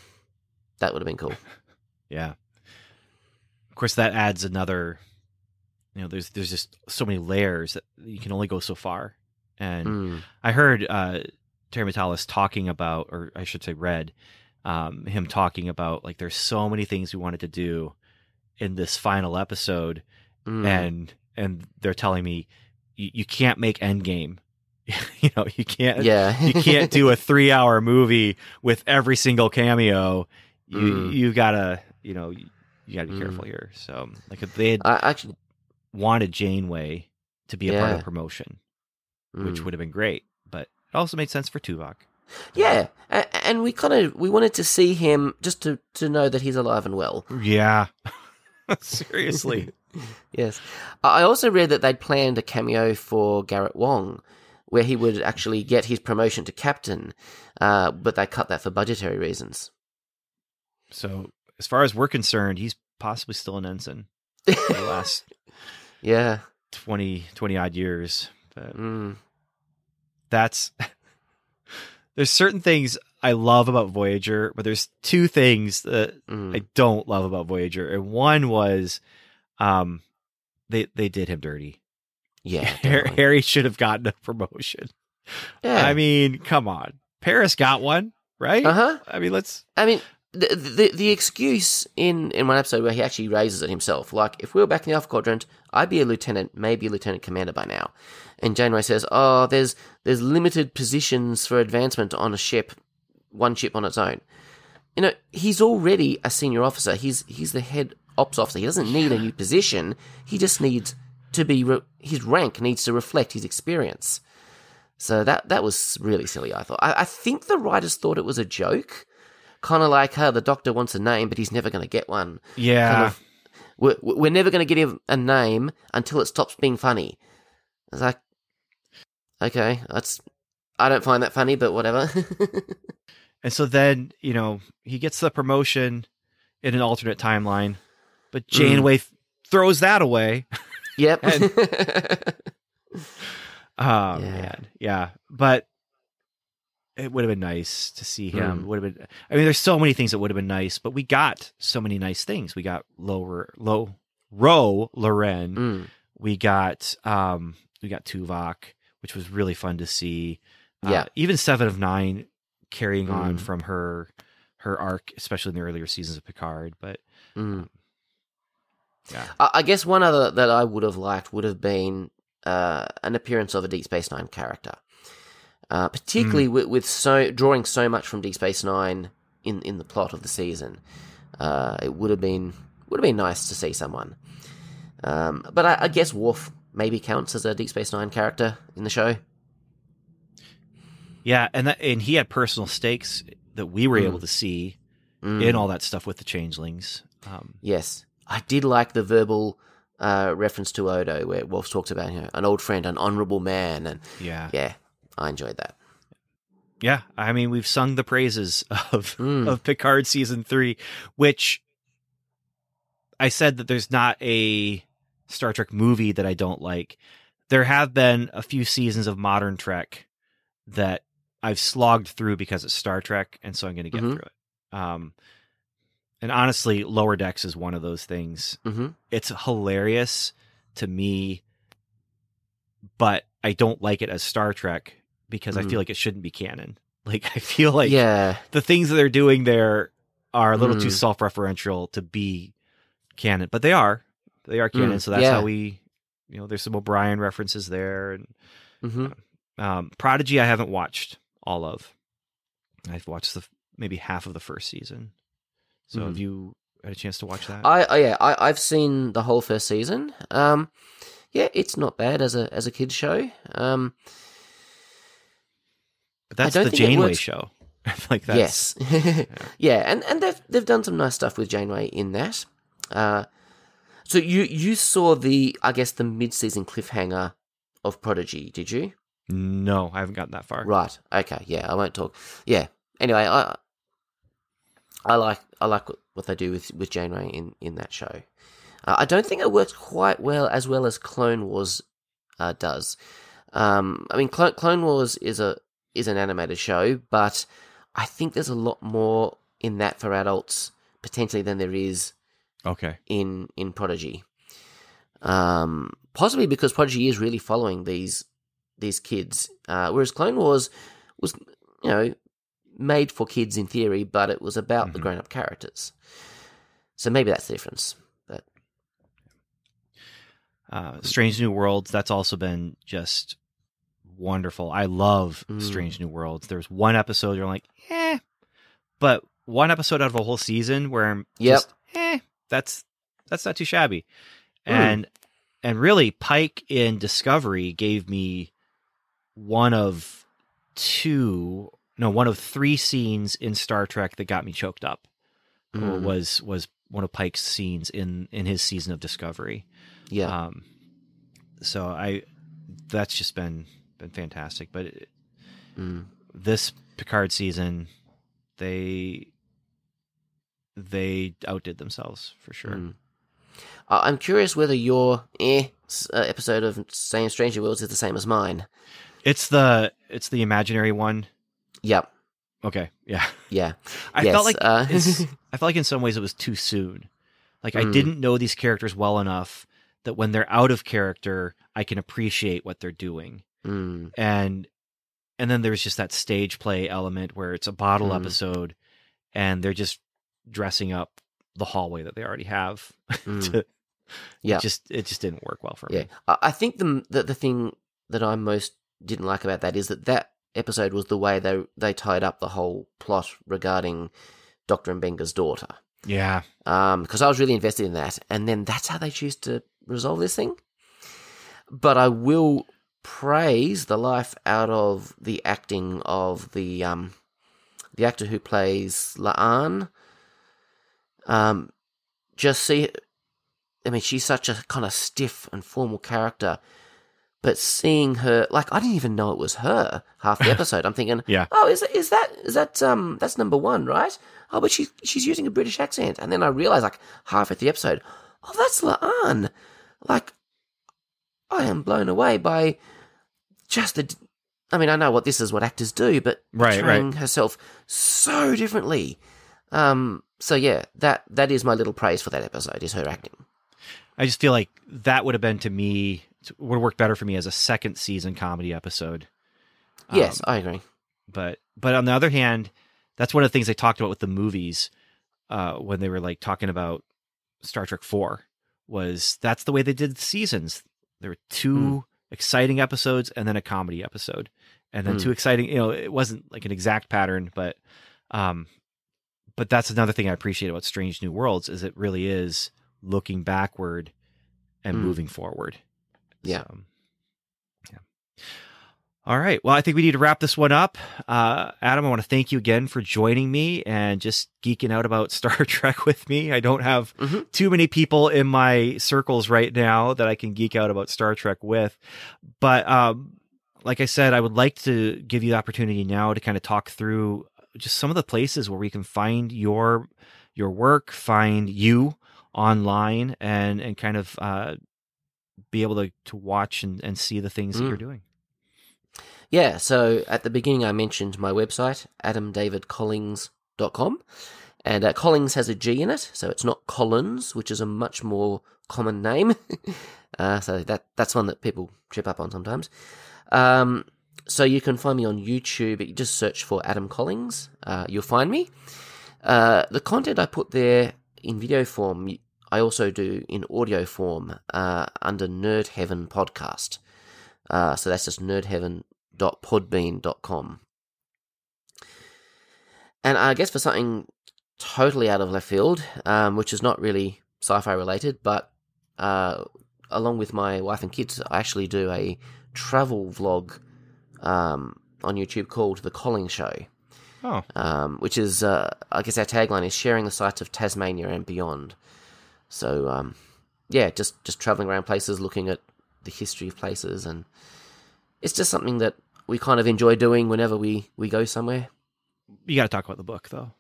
Speaker 3: that would have been cool.
Speaker 1: yeah of course that adds another you know there's there's just so many layers that you can only go so far and
Speaker 3: Mm,
Speaker 1: I heard uh, Terry Matalas talking about, or I should say, read um, him talking about like there's so many things we wanted to do in this final episode,
Speaker 3: mm.
Speaker 1: and and they're telling me you, you can't make Endgame. you know, you can't
Speaker 3: yeah,
Speaker 1: you can't do a three hour movie with every single cameo. You
Speaker 3: Mm.
Speaker 1: you gotta you know you, gotta be
Speaker 3: Mm.
Speaker 1: careful here. So like if they had
Speaker 3: I actually,
Speaker 1: wanted Janeway to be a part of the promotion, which
Speaker 3: mm.
Speaker 1: would have been great. But it also made sense for Tuvok.
Speaker 3: yeah, and we kind of we wanted to see him just to to know that he's alive and well.
Speaker 1: Yeah. Seriously.
Speaker 3: Yes, I I also read that they'd planned a cameo for Garrett Wang, where he would actually get his promotion to captain, uh, but they cut that for budgetary reasons.
Speaker 1: so, as far as we're concerned, he's possibly still an ensign for the last
Speaker 3: yeah,
Speaker 1: 20, 20 odd years. But
Speaker 3: mm.
Speaker 1: that's. There's certain things I love about Voyager, but there's two things that
Speaker 3: Mm.
Speaker 1: I don't love about Voyager, and one was, um, they they did him dirty.
Speaker 3: Yeah.
Speaker 1: Harry should have gotten a promotion.
Speaker 3: yeah.
Speaker 1: I mean, come on, Paris got one, right?
Speaker 3: uh huh.
Speaker 1: I mean, let's.
Speaker 3: I mean, the, the the excuse in in one episode where he actually raises it himself, like if we were back in the Alpha Quadrant, I'd be a lieutenant, maybe a lieutenant commander by now. And Janeway says, "Oh, there's there's limited positions for advancement on a ship, one ship on its own." You know, he's already a senior officer. He's he's the head ops officer. He doesn't need a new position. He just needs to be re- his rank needs to reflect his experience. So that that was really silly. I thought. I, I think the writers thought it was a joke, kind of like, "Huh, the doctor wants a name, but he's never going to get one."
Speaker 1: Yeah,
Speaker 3: Kind of, we're, we're never going to get him a name until it stops being funny. It's like, okay, that's. I don't find that funny, but whatever.
Speaker 1: and so then you know he gets the promotion in an alternate timeline, but
Speaker 3: Mm.
Speaker 1: Janeway th- throws that away.
Speaker 3: yep.
Speaker 1: Oh
Speaker 3: Yeah.
Speaker 1: man, yeah, but it would have been nice to see him.
Speaker 3: Mm.
Speaker 1: Would have been. I mean, there's so many things that would have been nice, but we got so many nice things. We got lower, low, Ro Laren.
Speaker 3: Mm.
Speaker 1: We got um, we got Tuvok, which was really fun to see. Uh,
Speaker 3: Yeah.
Speaker 1: even Seven of Nine carrying on
Speaker 3: Mm.
Speaker 1: from her her arc, especially in the earlier seasons of Picard. But
Speaker 3: Mm.
Speaker 1: Yeah,
Speaker 3: I, I guess one other that I would have liked would have been uh, an appearance of a Deep Space Nine character, uh, particularly with, with so drawing so much from Deep Space Nine in in the plot of the season. Uh, it would have been would have been nice to see someone. Um, but I, I guess Worf maybe counts as a Deep Space Nine character in the show.
Speaker 1: yeah, and that, and he had personal stakes that we were
Speaker 3: Mm.
Speaker 1: able to see
Speaker 3: Mm.
Speaker 1: in all that stuff with the changelings. Um,
Speaker 3: Yes, I did like the verbal uh, reference to Odo, where Worf talks about you know, an old friend, an honourable man, and
Speaker 1: yeah,
Speaker 3: yeah, I enjoyed that.
Speaker 1: yeah. I mean, we've sung the praises of
Speaker 3: Mm.
Speaker 1: of Picard season three, which I said that there's not a Star Trek movie that I don't like. There have been a few seasons of modern Trek that I've slogged through because it's Star Trek, and so I'm going to get
Speaker 3: Mhm.
Speaker 1: through it. Um, and honestly, Lower Decks is one of those things.
Speaker 3: hmm
Speaker 1: It's hilarious to me, but I don't like it as Star Trek because I
Speaker 3: Mhm.
Speaker 1: feel like it shouldn't be canon. Like I feel like
Speaker 3: yeah,
Speaker 1: the things that they're doing there are a little too
Speaker 3: Mm.
Speaker 1: self-referential to be canon, but they are. They are canon,
Speaker 3: Mm,
Speaker 1: so that's
Speaker 3: yeah.
Speaker 1: how we, you know, there's some O'Brien references there, and
Speaker 3: hmm
Speaker 1: um, Prodigy I haven't watched all of. I've watched the maybe half of the first season. So
Speaker 3: Mhm.
Speaker 1: have you had a chance to watch that?
Speaker 3: I, I yeah, I, I've seen the whole first season. Um, yeah, it's not bad as a as a kids show. Um,
Speaker 1: but that's the Janeway show. like that's
Speaker 3: yes, yeah, and and they've they've done some nice stuff with Janeway in that. Uh, so you you saw the I guess the mid season cliffhanger of Prodigy, did you?
Speaker 1: no, I haven't gotten that far.
Speaker 3: Right. Okay. Yeah, I won't talk. Yeah. Anyway, I I like I like what, what they do with with Janeway in in that show. Uh, I don't think it works quite well as well as Clone Wars uh, does. Um, I mean, Clone, Clone Wars is a is an animated show, but I think there's a lot more in that for adults potentially than there is
Speaker 1: Okay.
Speaker 3: in in Prodigy. Um, possibly because Prodigy is really following these these kids, uh, whereas Clone Wars was, you know, made for kids in theory, but it was about the
Speaker 1: Mhm.
Speaker 3: grown up characters. So maybe that's the difference. But
Speaker 1: Uh, Strange New Worlds. That's also been just wonderful. I love
Speaker 3: Mm.
Speaker 1: Strange New Worlds. There's one episode you're like, eh, but one episode out of a whole season where I'm
Speaker 3: Yep.
Speaker 1: just, eh, that's that's not too shabby.
Speaker 3: Mm.
Speaker 1: And and really, Pike in Discovery gave me one of two, no, one of three scenes in Star Trek that got me choked up.
Speaker 3: mm,
Speaker 1: Was was one of Pike's scenes in in his season of Discovery.
Speaker 3: yeah,
Speaker 1: Um, so I, that's just been been fantastic. But it,
Speaker 3: mm,
Speaker 1: this Picard season, they they outdid themselves for sure.
Speaker 3: mm. I'm curious whether your eh uh, episode of Same Stranger Worlds is the same as mine.
Speaker 1: It's the it's the imaginary one.
Speaker 3: Yep.
Speaker 1: Okay, yeah.
Speaker 3: Yeah,
Speaker 1: I
Speaker 3: Yes,
Speaker 1: felt like
Speaker 3: uh,
Speaker 1: I felt like in some ways it was too soon. Like I
Speaker 3: Mm.
Speaker 1: didn't know these characters well enough that when they're out of character, I can appreciate what they're doing.
Speaker 3: mm,
Speaker 1: And and then there's just that stage play element where it's a bottle
Speaker 3: Mm.
Speaker 1: episode and they're just dressing up the hallway that they already have.
Speaker 3: mm.
Speaker 1: to,
Speaker 3: yeah.
Speaker 1: it just it just didn't work well for
Speaker 3: Yeah,
Speaker 1: me.
Speaker 3: I I think the, the the thing that I most didn't like about that is that that episode was the way they they tied up the whole plot regarding Doctor Mbenga's daughter.
Speaker 1: Yeah.
Speaker 3: Um, because I was really invested in that, and then that's how they choose to resolve this thing. But I will praise the life out of the acting of the um the actor who plays Laan. Um, just see, I mean, she's such a kind of stiff and formal character, but seeing her, like, I didn't even know it was her half the episode. I'm thinking,
Speaker 1: Yeah.
Speaker 3: oh, is is that is that um that's number one, right? Oh, but she's she's using a British accent, and then I realized, like, half at the episode, oh, that's Laan. Like, I am blown away by just the. I mean, I know what this is, what actors do, but
Speaker 1: Right, right.
Speaker 3: portraying herself so differently. Um, so yeah, that that is my little praise for that episode is her acting.
Speaker 1: I just feel like that would have been to me would work better for me as a second season comedy episode.
Speaker 3: Yes,
Speaker 1: Um,
Speaker 3: I agree.
Speaker 1: but but on the other hand, that's one of the things they talked about with the movies uh, when they were like talking about Star Trek Four was that's the way they did the seasons. There were two
Speaker 3: Hmm.
Speaker 1: exciting episodes and then a comedy episode, and then
Speaker 3: Mm.
Speaker 1: two exciting. You know, it wasn't like an exact pattern, but um, but that's another thing I appreciate about Strange New Worlds is it really is looking backward and
Speaker 3: Mm.
Speaker 1: moving forward.
Speaker 3: Yeah.
Speaker 1: So, yeah. All right. Well, I think we need to wrap this one up. Uh, Adam, I want to thank you again for joining me and just geeking out about Star Trek with me. I don't have
Speaker 3: Mhm.
Speaker 1: too many people in my circles right now that I can geek out about Star Trek with. But um, like I said, I would like to give you the opportunity now to kind of talk through just some of the places where we can find your your work, find you online, and and kind of uh, be able to to watch and, and see the things that
Speaker 3: Mm.
Speaker 1: you're doing.
Speaker 3: Yeah, so at the beginning I mentioned my website, adamdavidcollings.com. And uh, Collings has a G in it, so it's not Collins, which is a much more common name. uh, so that that's one that people trip up on sometimes. Um, so you can find me on YouTube. You just search for Adam Collings. Uh, you'll find me. Uh, the content I put there in video form, I also do in audio form uh, under Nerd Heaven Podcast. Uh, so that's just nerdheaven.podbean.com. And I guess for something totally out of left field, um, which is not really sci fi related, but uh, along with my wife and kids, I actually do a travel vlog um, on YouTube called The Colling Show,
Speaker 1: Oh,
Speaker 3: um, which is, uh, I guess our tagline is sharing the sights of Tasmania and beyond. So, um, yeah, just, just traveling around places, looking at the history of places, and it's just something that we kind of enjoy doing whenever we, we go somewhere.
Speaker 1: you got to talk about the book though.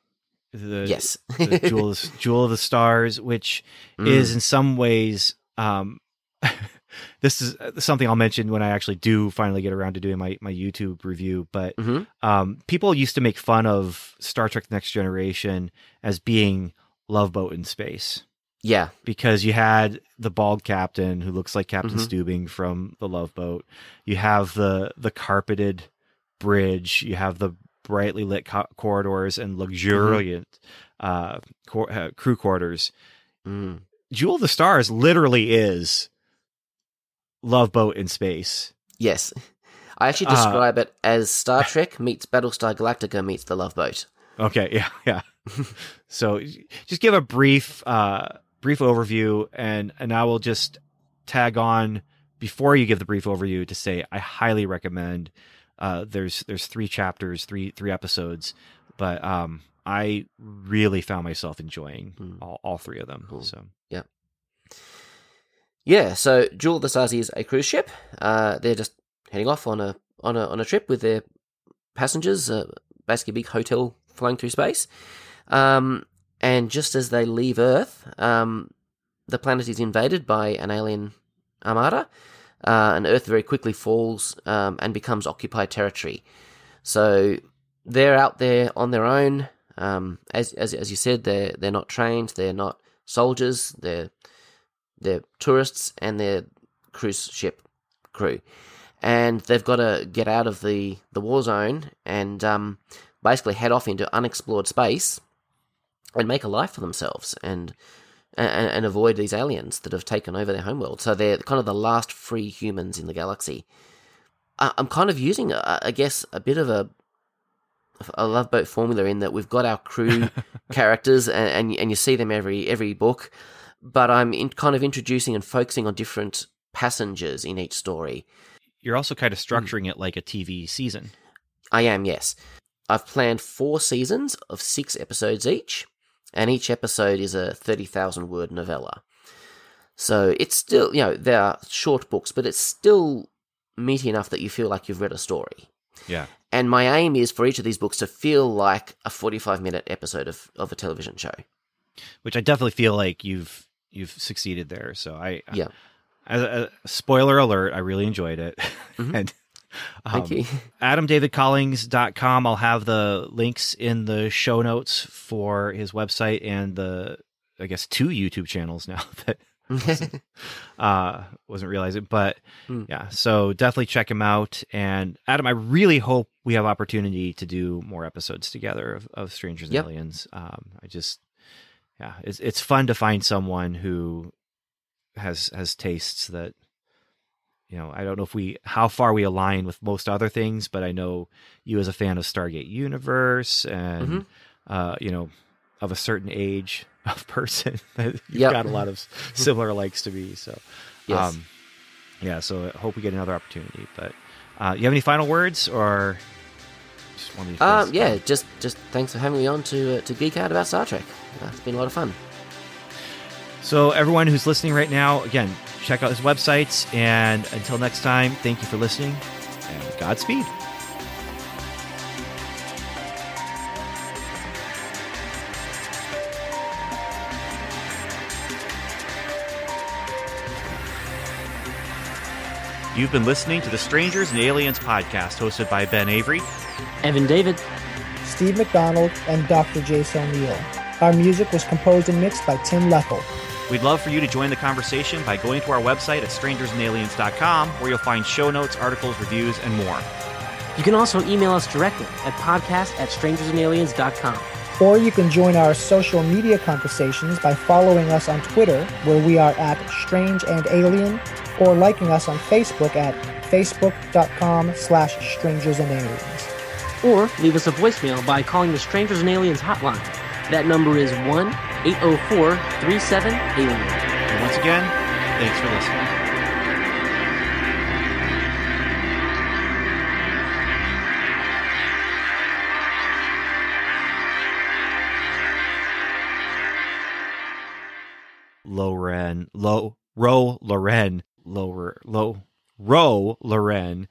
Speaker 1: The,
Speaker 3: Yes.
Speaker 1: the Jewel, of, Jewel of the Stars, which
Speaker 3: Mm.
Speaker 1: is in some ways, um, this is something I'll mention when I actually do finally get around to doing my, my YouTube review. But
Speaker 3: Mhm.
Speaker 1: um, people used to make fun of Star Trek: The Next Generation as being Love Boat in space
Speaker 3: Yeah.
Speaker 1: because you had the bald captain who looks like Captain
Speaker 3: Mhm.
Speaker 1: Stubing from the Love Boat. You have the the carpeted bridge. You have the brightly lit co- corridors and luxuriant uh, cor- uh, crew quarters.
Speaker 3: Mm.
Speaker 1: Jewel of the Stars literally is Love Boat in space.
Speaker 3: Yes. I actually
Speaker 1: Uh,
Speaker 3: describe it as Star Trek meets Battlestar Galactica meets the Love Boat.
Speaker 1: Okay, yeah, yeah. so just give a brief uh brief overview and and I will just tag on before you give the brief overview to say I highly recommend uh there's there's three chapters, three three episodes, but um I really found myself enjoying
Speaker 3: Mm.
Speaker 1: all, all three of them.
Speaker 3: Cool.
Speaker 1: So
Speaker 3: Yeah, yeah. so Jewel of the Stars is a cruise ship. Uh, they're just heading off on a on a on a trip with their passengers, uh, basically a big hotel flying through space. Um, and just as they leave Earth, um, the planet is invaded by an alien armada, uh, and Earth very quickly falls um, and becomes occupied territory. So they're out there on their own. Um, as as as you said, they're they're not trained. They're not soldiers. They're they're tourists and they're cruise ship crew, and they've got to get out of the the war zone and um, basically head off into unexplored space and make a life for themselves and. And, and avoid these aliens that have taken over their homeworld. So they're kind of the last free humans in the galaxy. I- I'm kind of using, uh, I guess, a bit of a a love boat formula in that we've got our crew characters and, and and you see them every every book, but I'm in, kind of introducing and focusing on different passengers in each story.
Speaker 1: You're also kind of structuring it like a TV season.
Speaker 3: I am, yes. I've planned four seasons of six episodes each, and each episode is a 30,000 word novella. So it's still, you know, they are short books, but it's still meaty enough that you feel like you've read a story.
Speaker 1: Yeah.
Speaker 3: And my aim is for each of these books to feel like a 45 minute episode of, of a television show.
Speaker 1: Which I definitely feel like you've you've succeeded there. So I
Speaker 3: Yeah.
Speaker 1: As a, spoiler alert, I really enjoyed it.
Speaker 3: Mhm.
Speaker 1: and
Speaker 3: Thank
Speaker 1: um,
Speaker 3: you.
Speaker 1: AdamDavidCollings.com. I'll have the links in the show notes for his website and the, I guess, two YouTube channels now that uh wasn't realizing but
Speaker 3: Hmm.
Speaker 1: yeah so definitely check him out and adam i really hope we have opportunity to do more episodes together of, of strangers and
Speaker 3: Yep.
Speaker 1: aliens um i just yeah it's it's fun to find someone who has has tastes that you know i don't know if we how far we align with most other things but i know you as a fan of stargate universe and
Speaker 3: Mhm.
Speaker 1: uh you know of a certain age of person that you've
Speaker 3: Yep.
Speaker 1: got a lot of similar likes to me so
Speaker 3: Yes.
Speaker 1: um yeah so i hope we get another opportunity but uh you have any final words or just me to
Speaker 3: um, yeah, just just thanks for having me on to uh, to geek out about Star Trek. Uh, it's been a lot of fun.
Speaker 1: So, everyone who's listening right now, again, check out his websites. And until next time, thank you for listening and Godspeed. You've been listening to the Strangers and Aliens podcast hosted by Ben Avery.
Speaker 5: Evan David.
Speaker 6: Steve McDonald, and Dr. Jason O'Neill. Our music was composed and mixed by Tim Leffel.
Speaker 1: We'd love for you to join the conversation by going to our website at strangersandaliens.com, where you'll find show notes, articles, reviews, and more.
Speaker 5: You can also email us directly at podcast at strangersandaliens.com.
Speaker 6: Or you can join our social media conversations by following us on Twitter, where we are at Strange and Alien, or liking us on Facebook at facebook.com slash strangers and aliens.
Speaker 5: Or leave us a voicemail by calling the Strangers and Aliens hotline. That number is 1 804 37 Alien.
Speaker 1: And once again, thanks for listening. Loren, low, row, Loren, lower, low, row, Loren,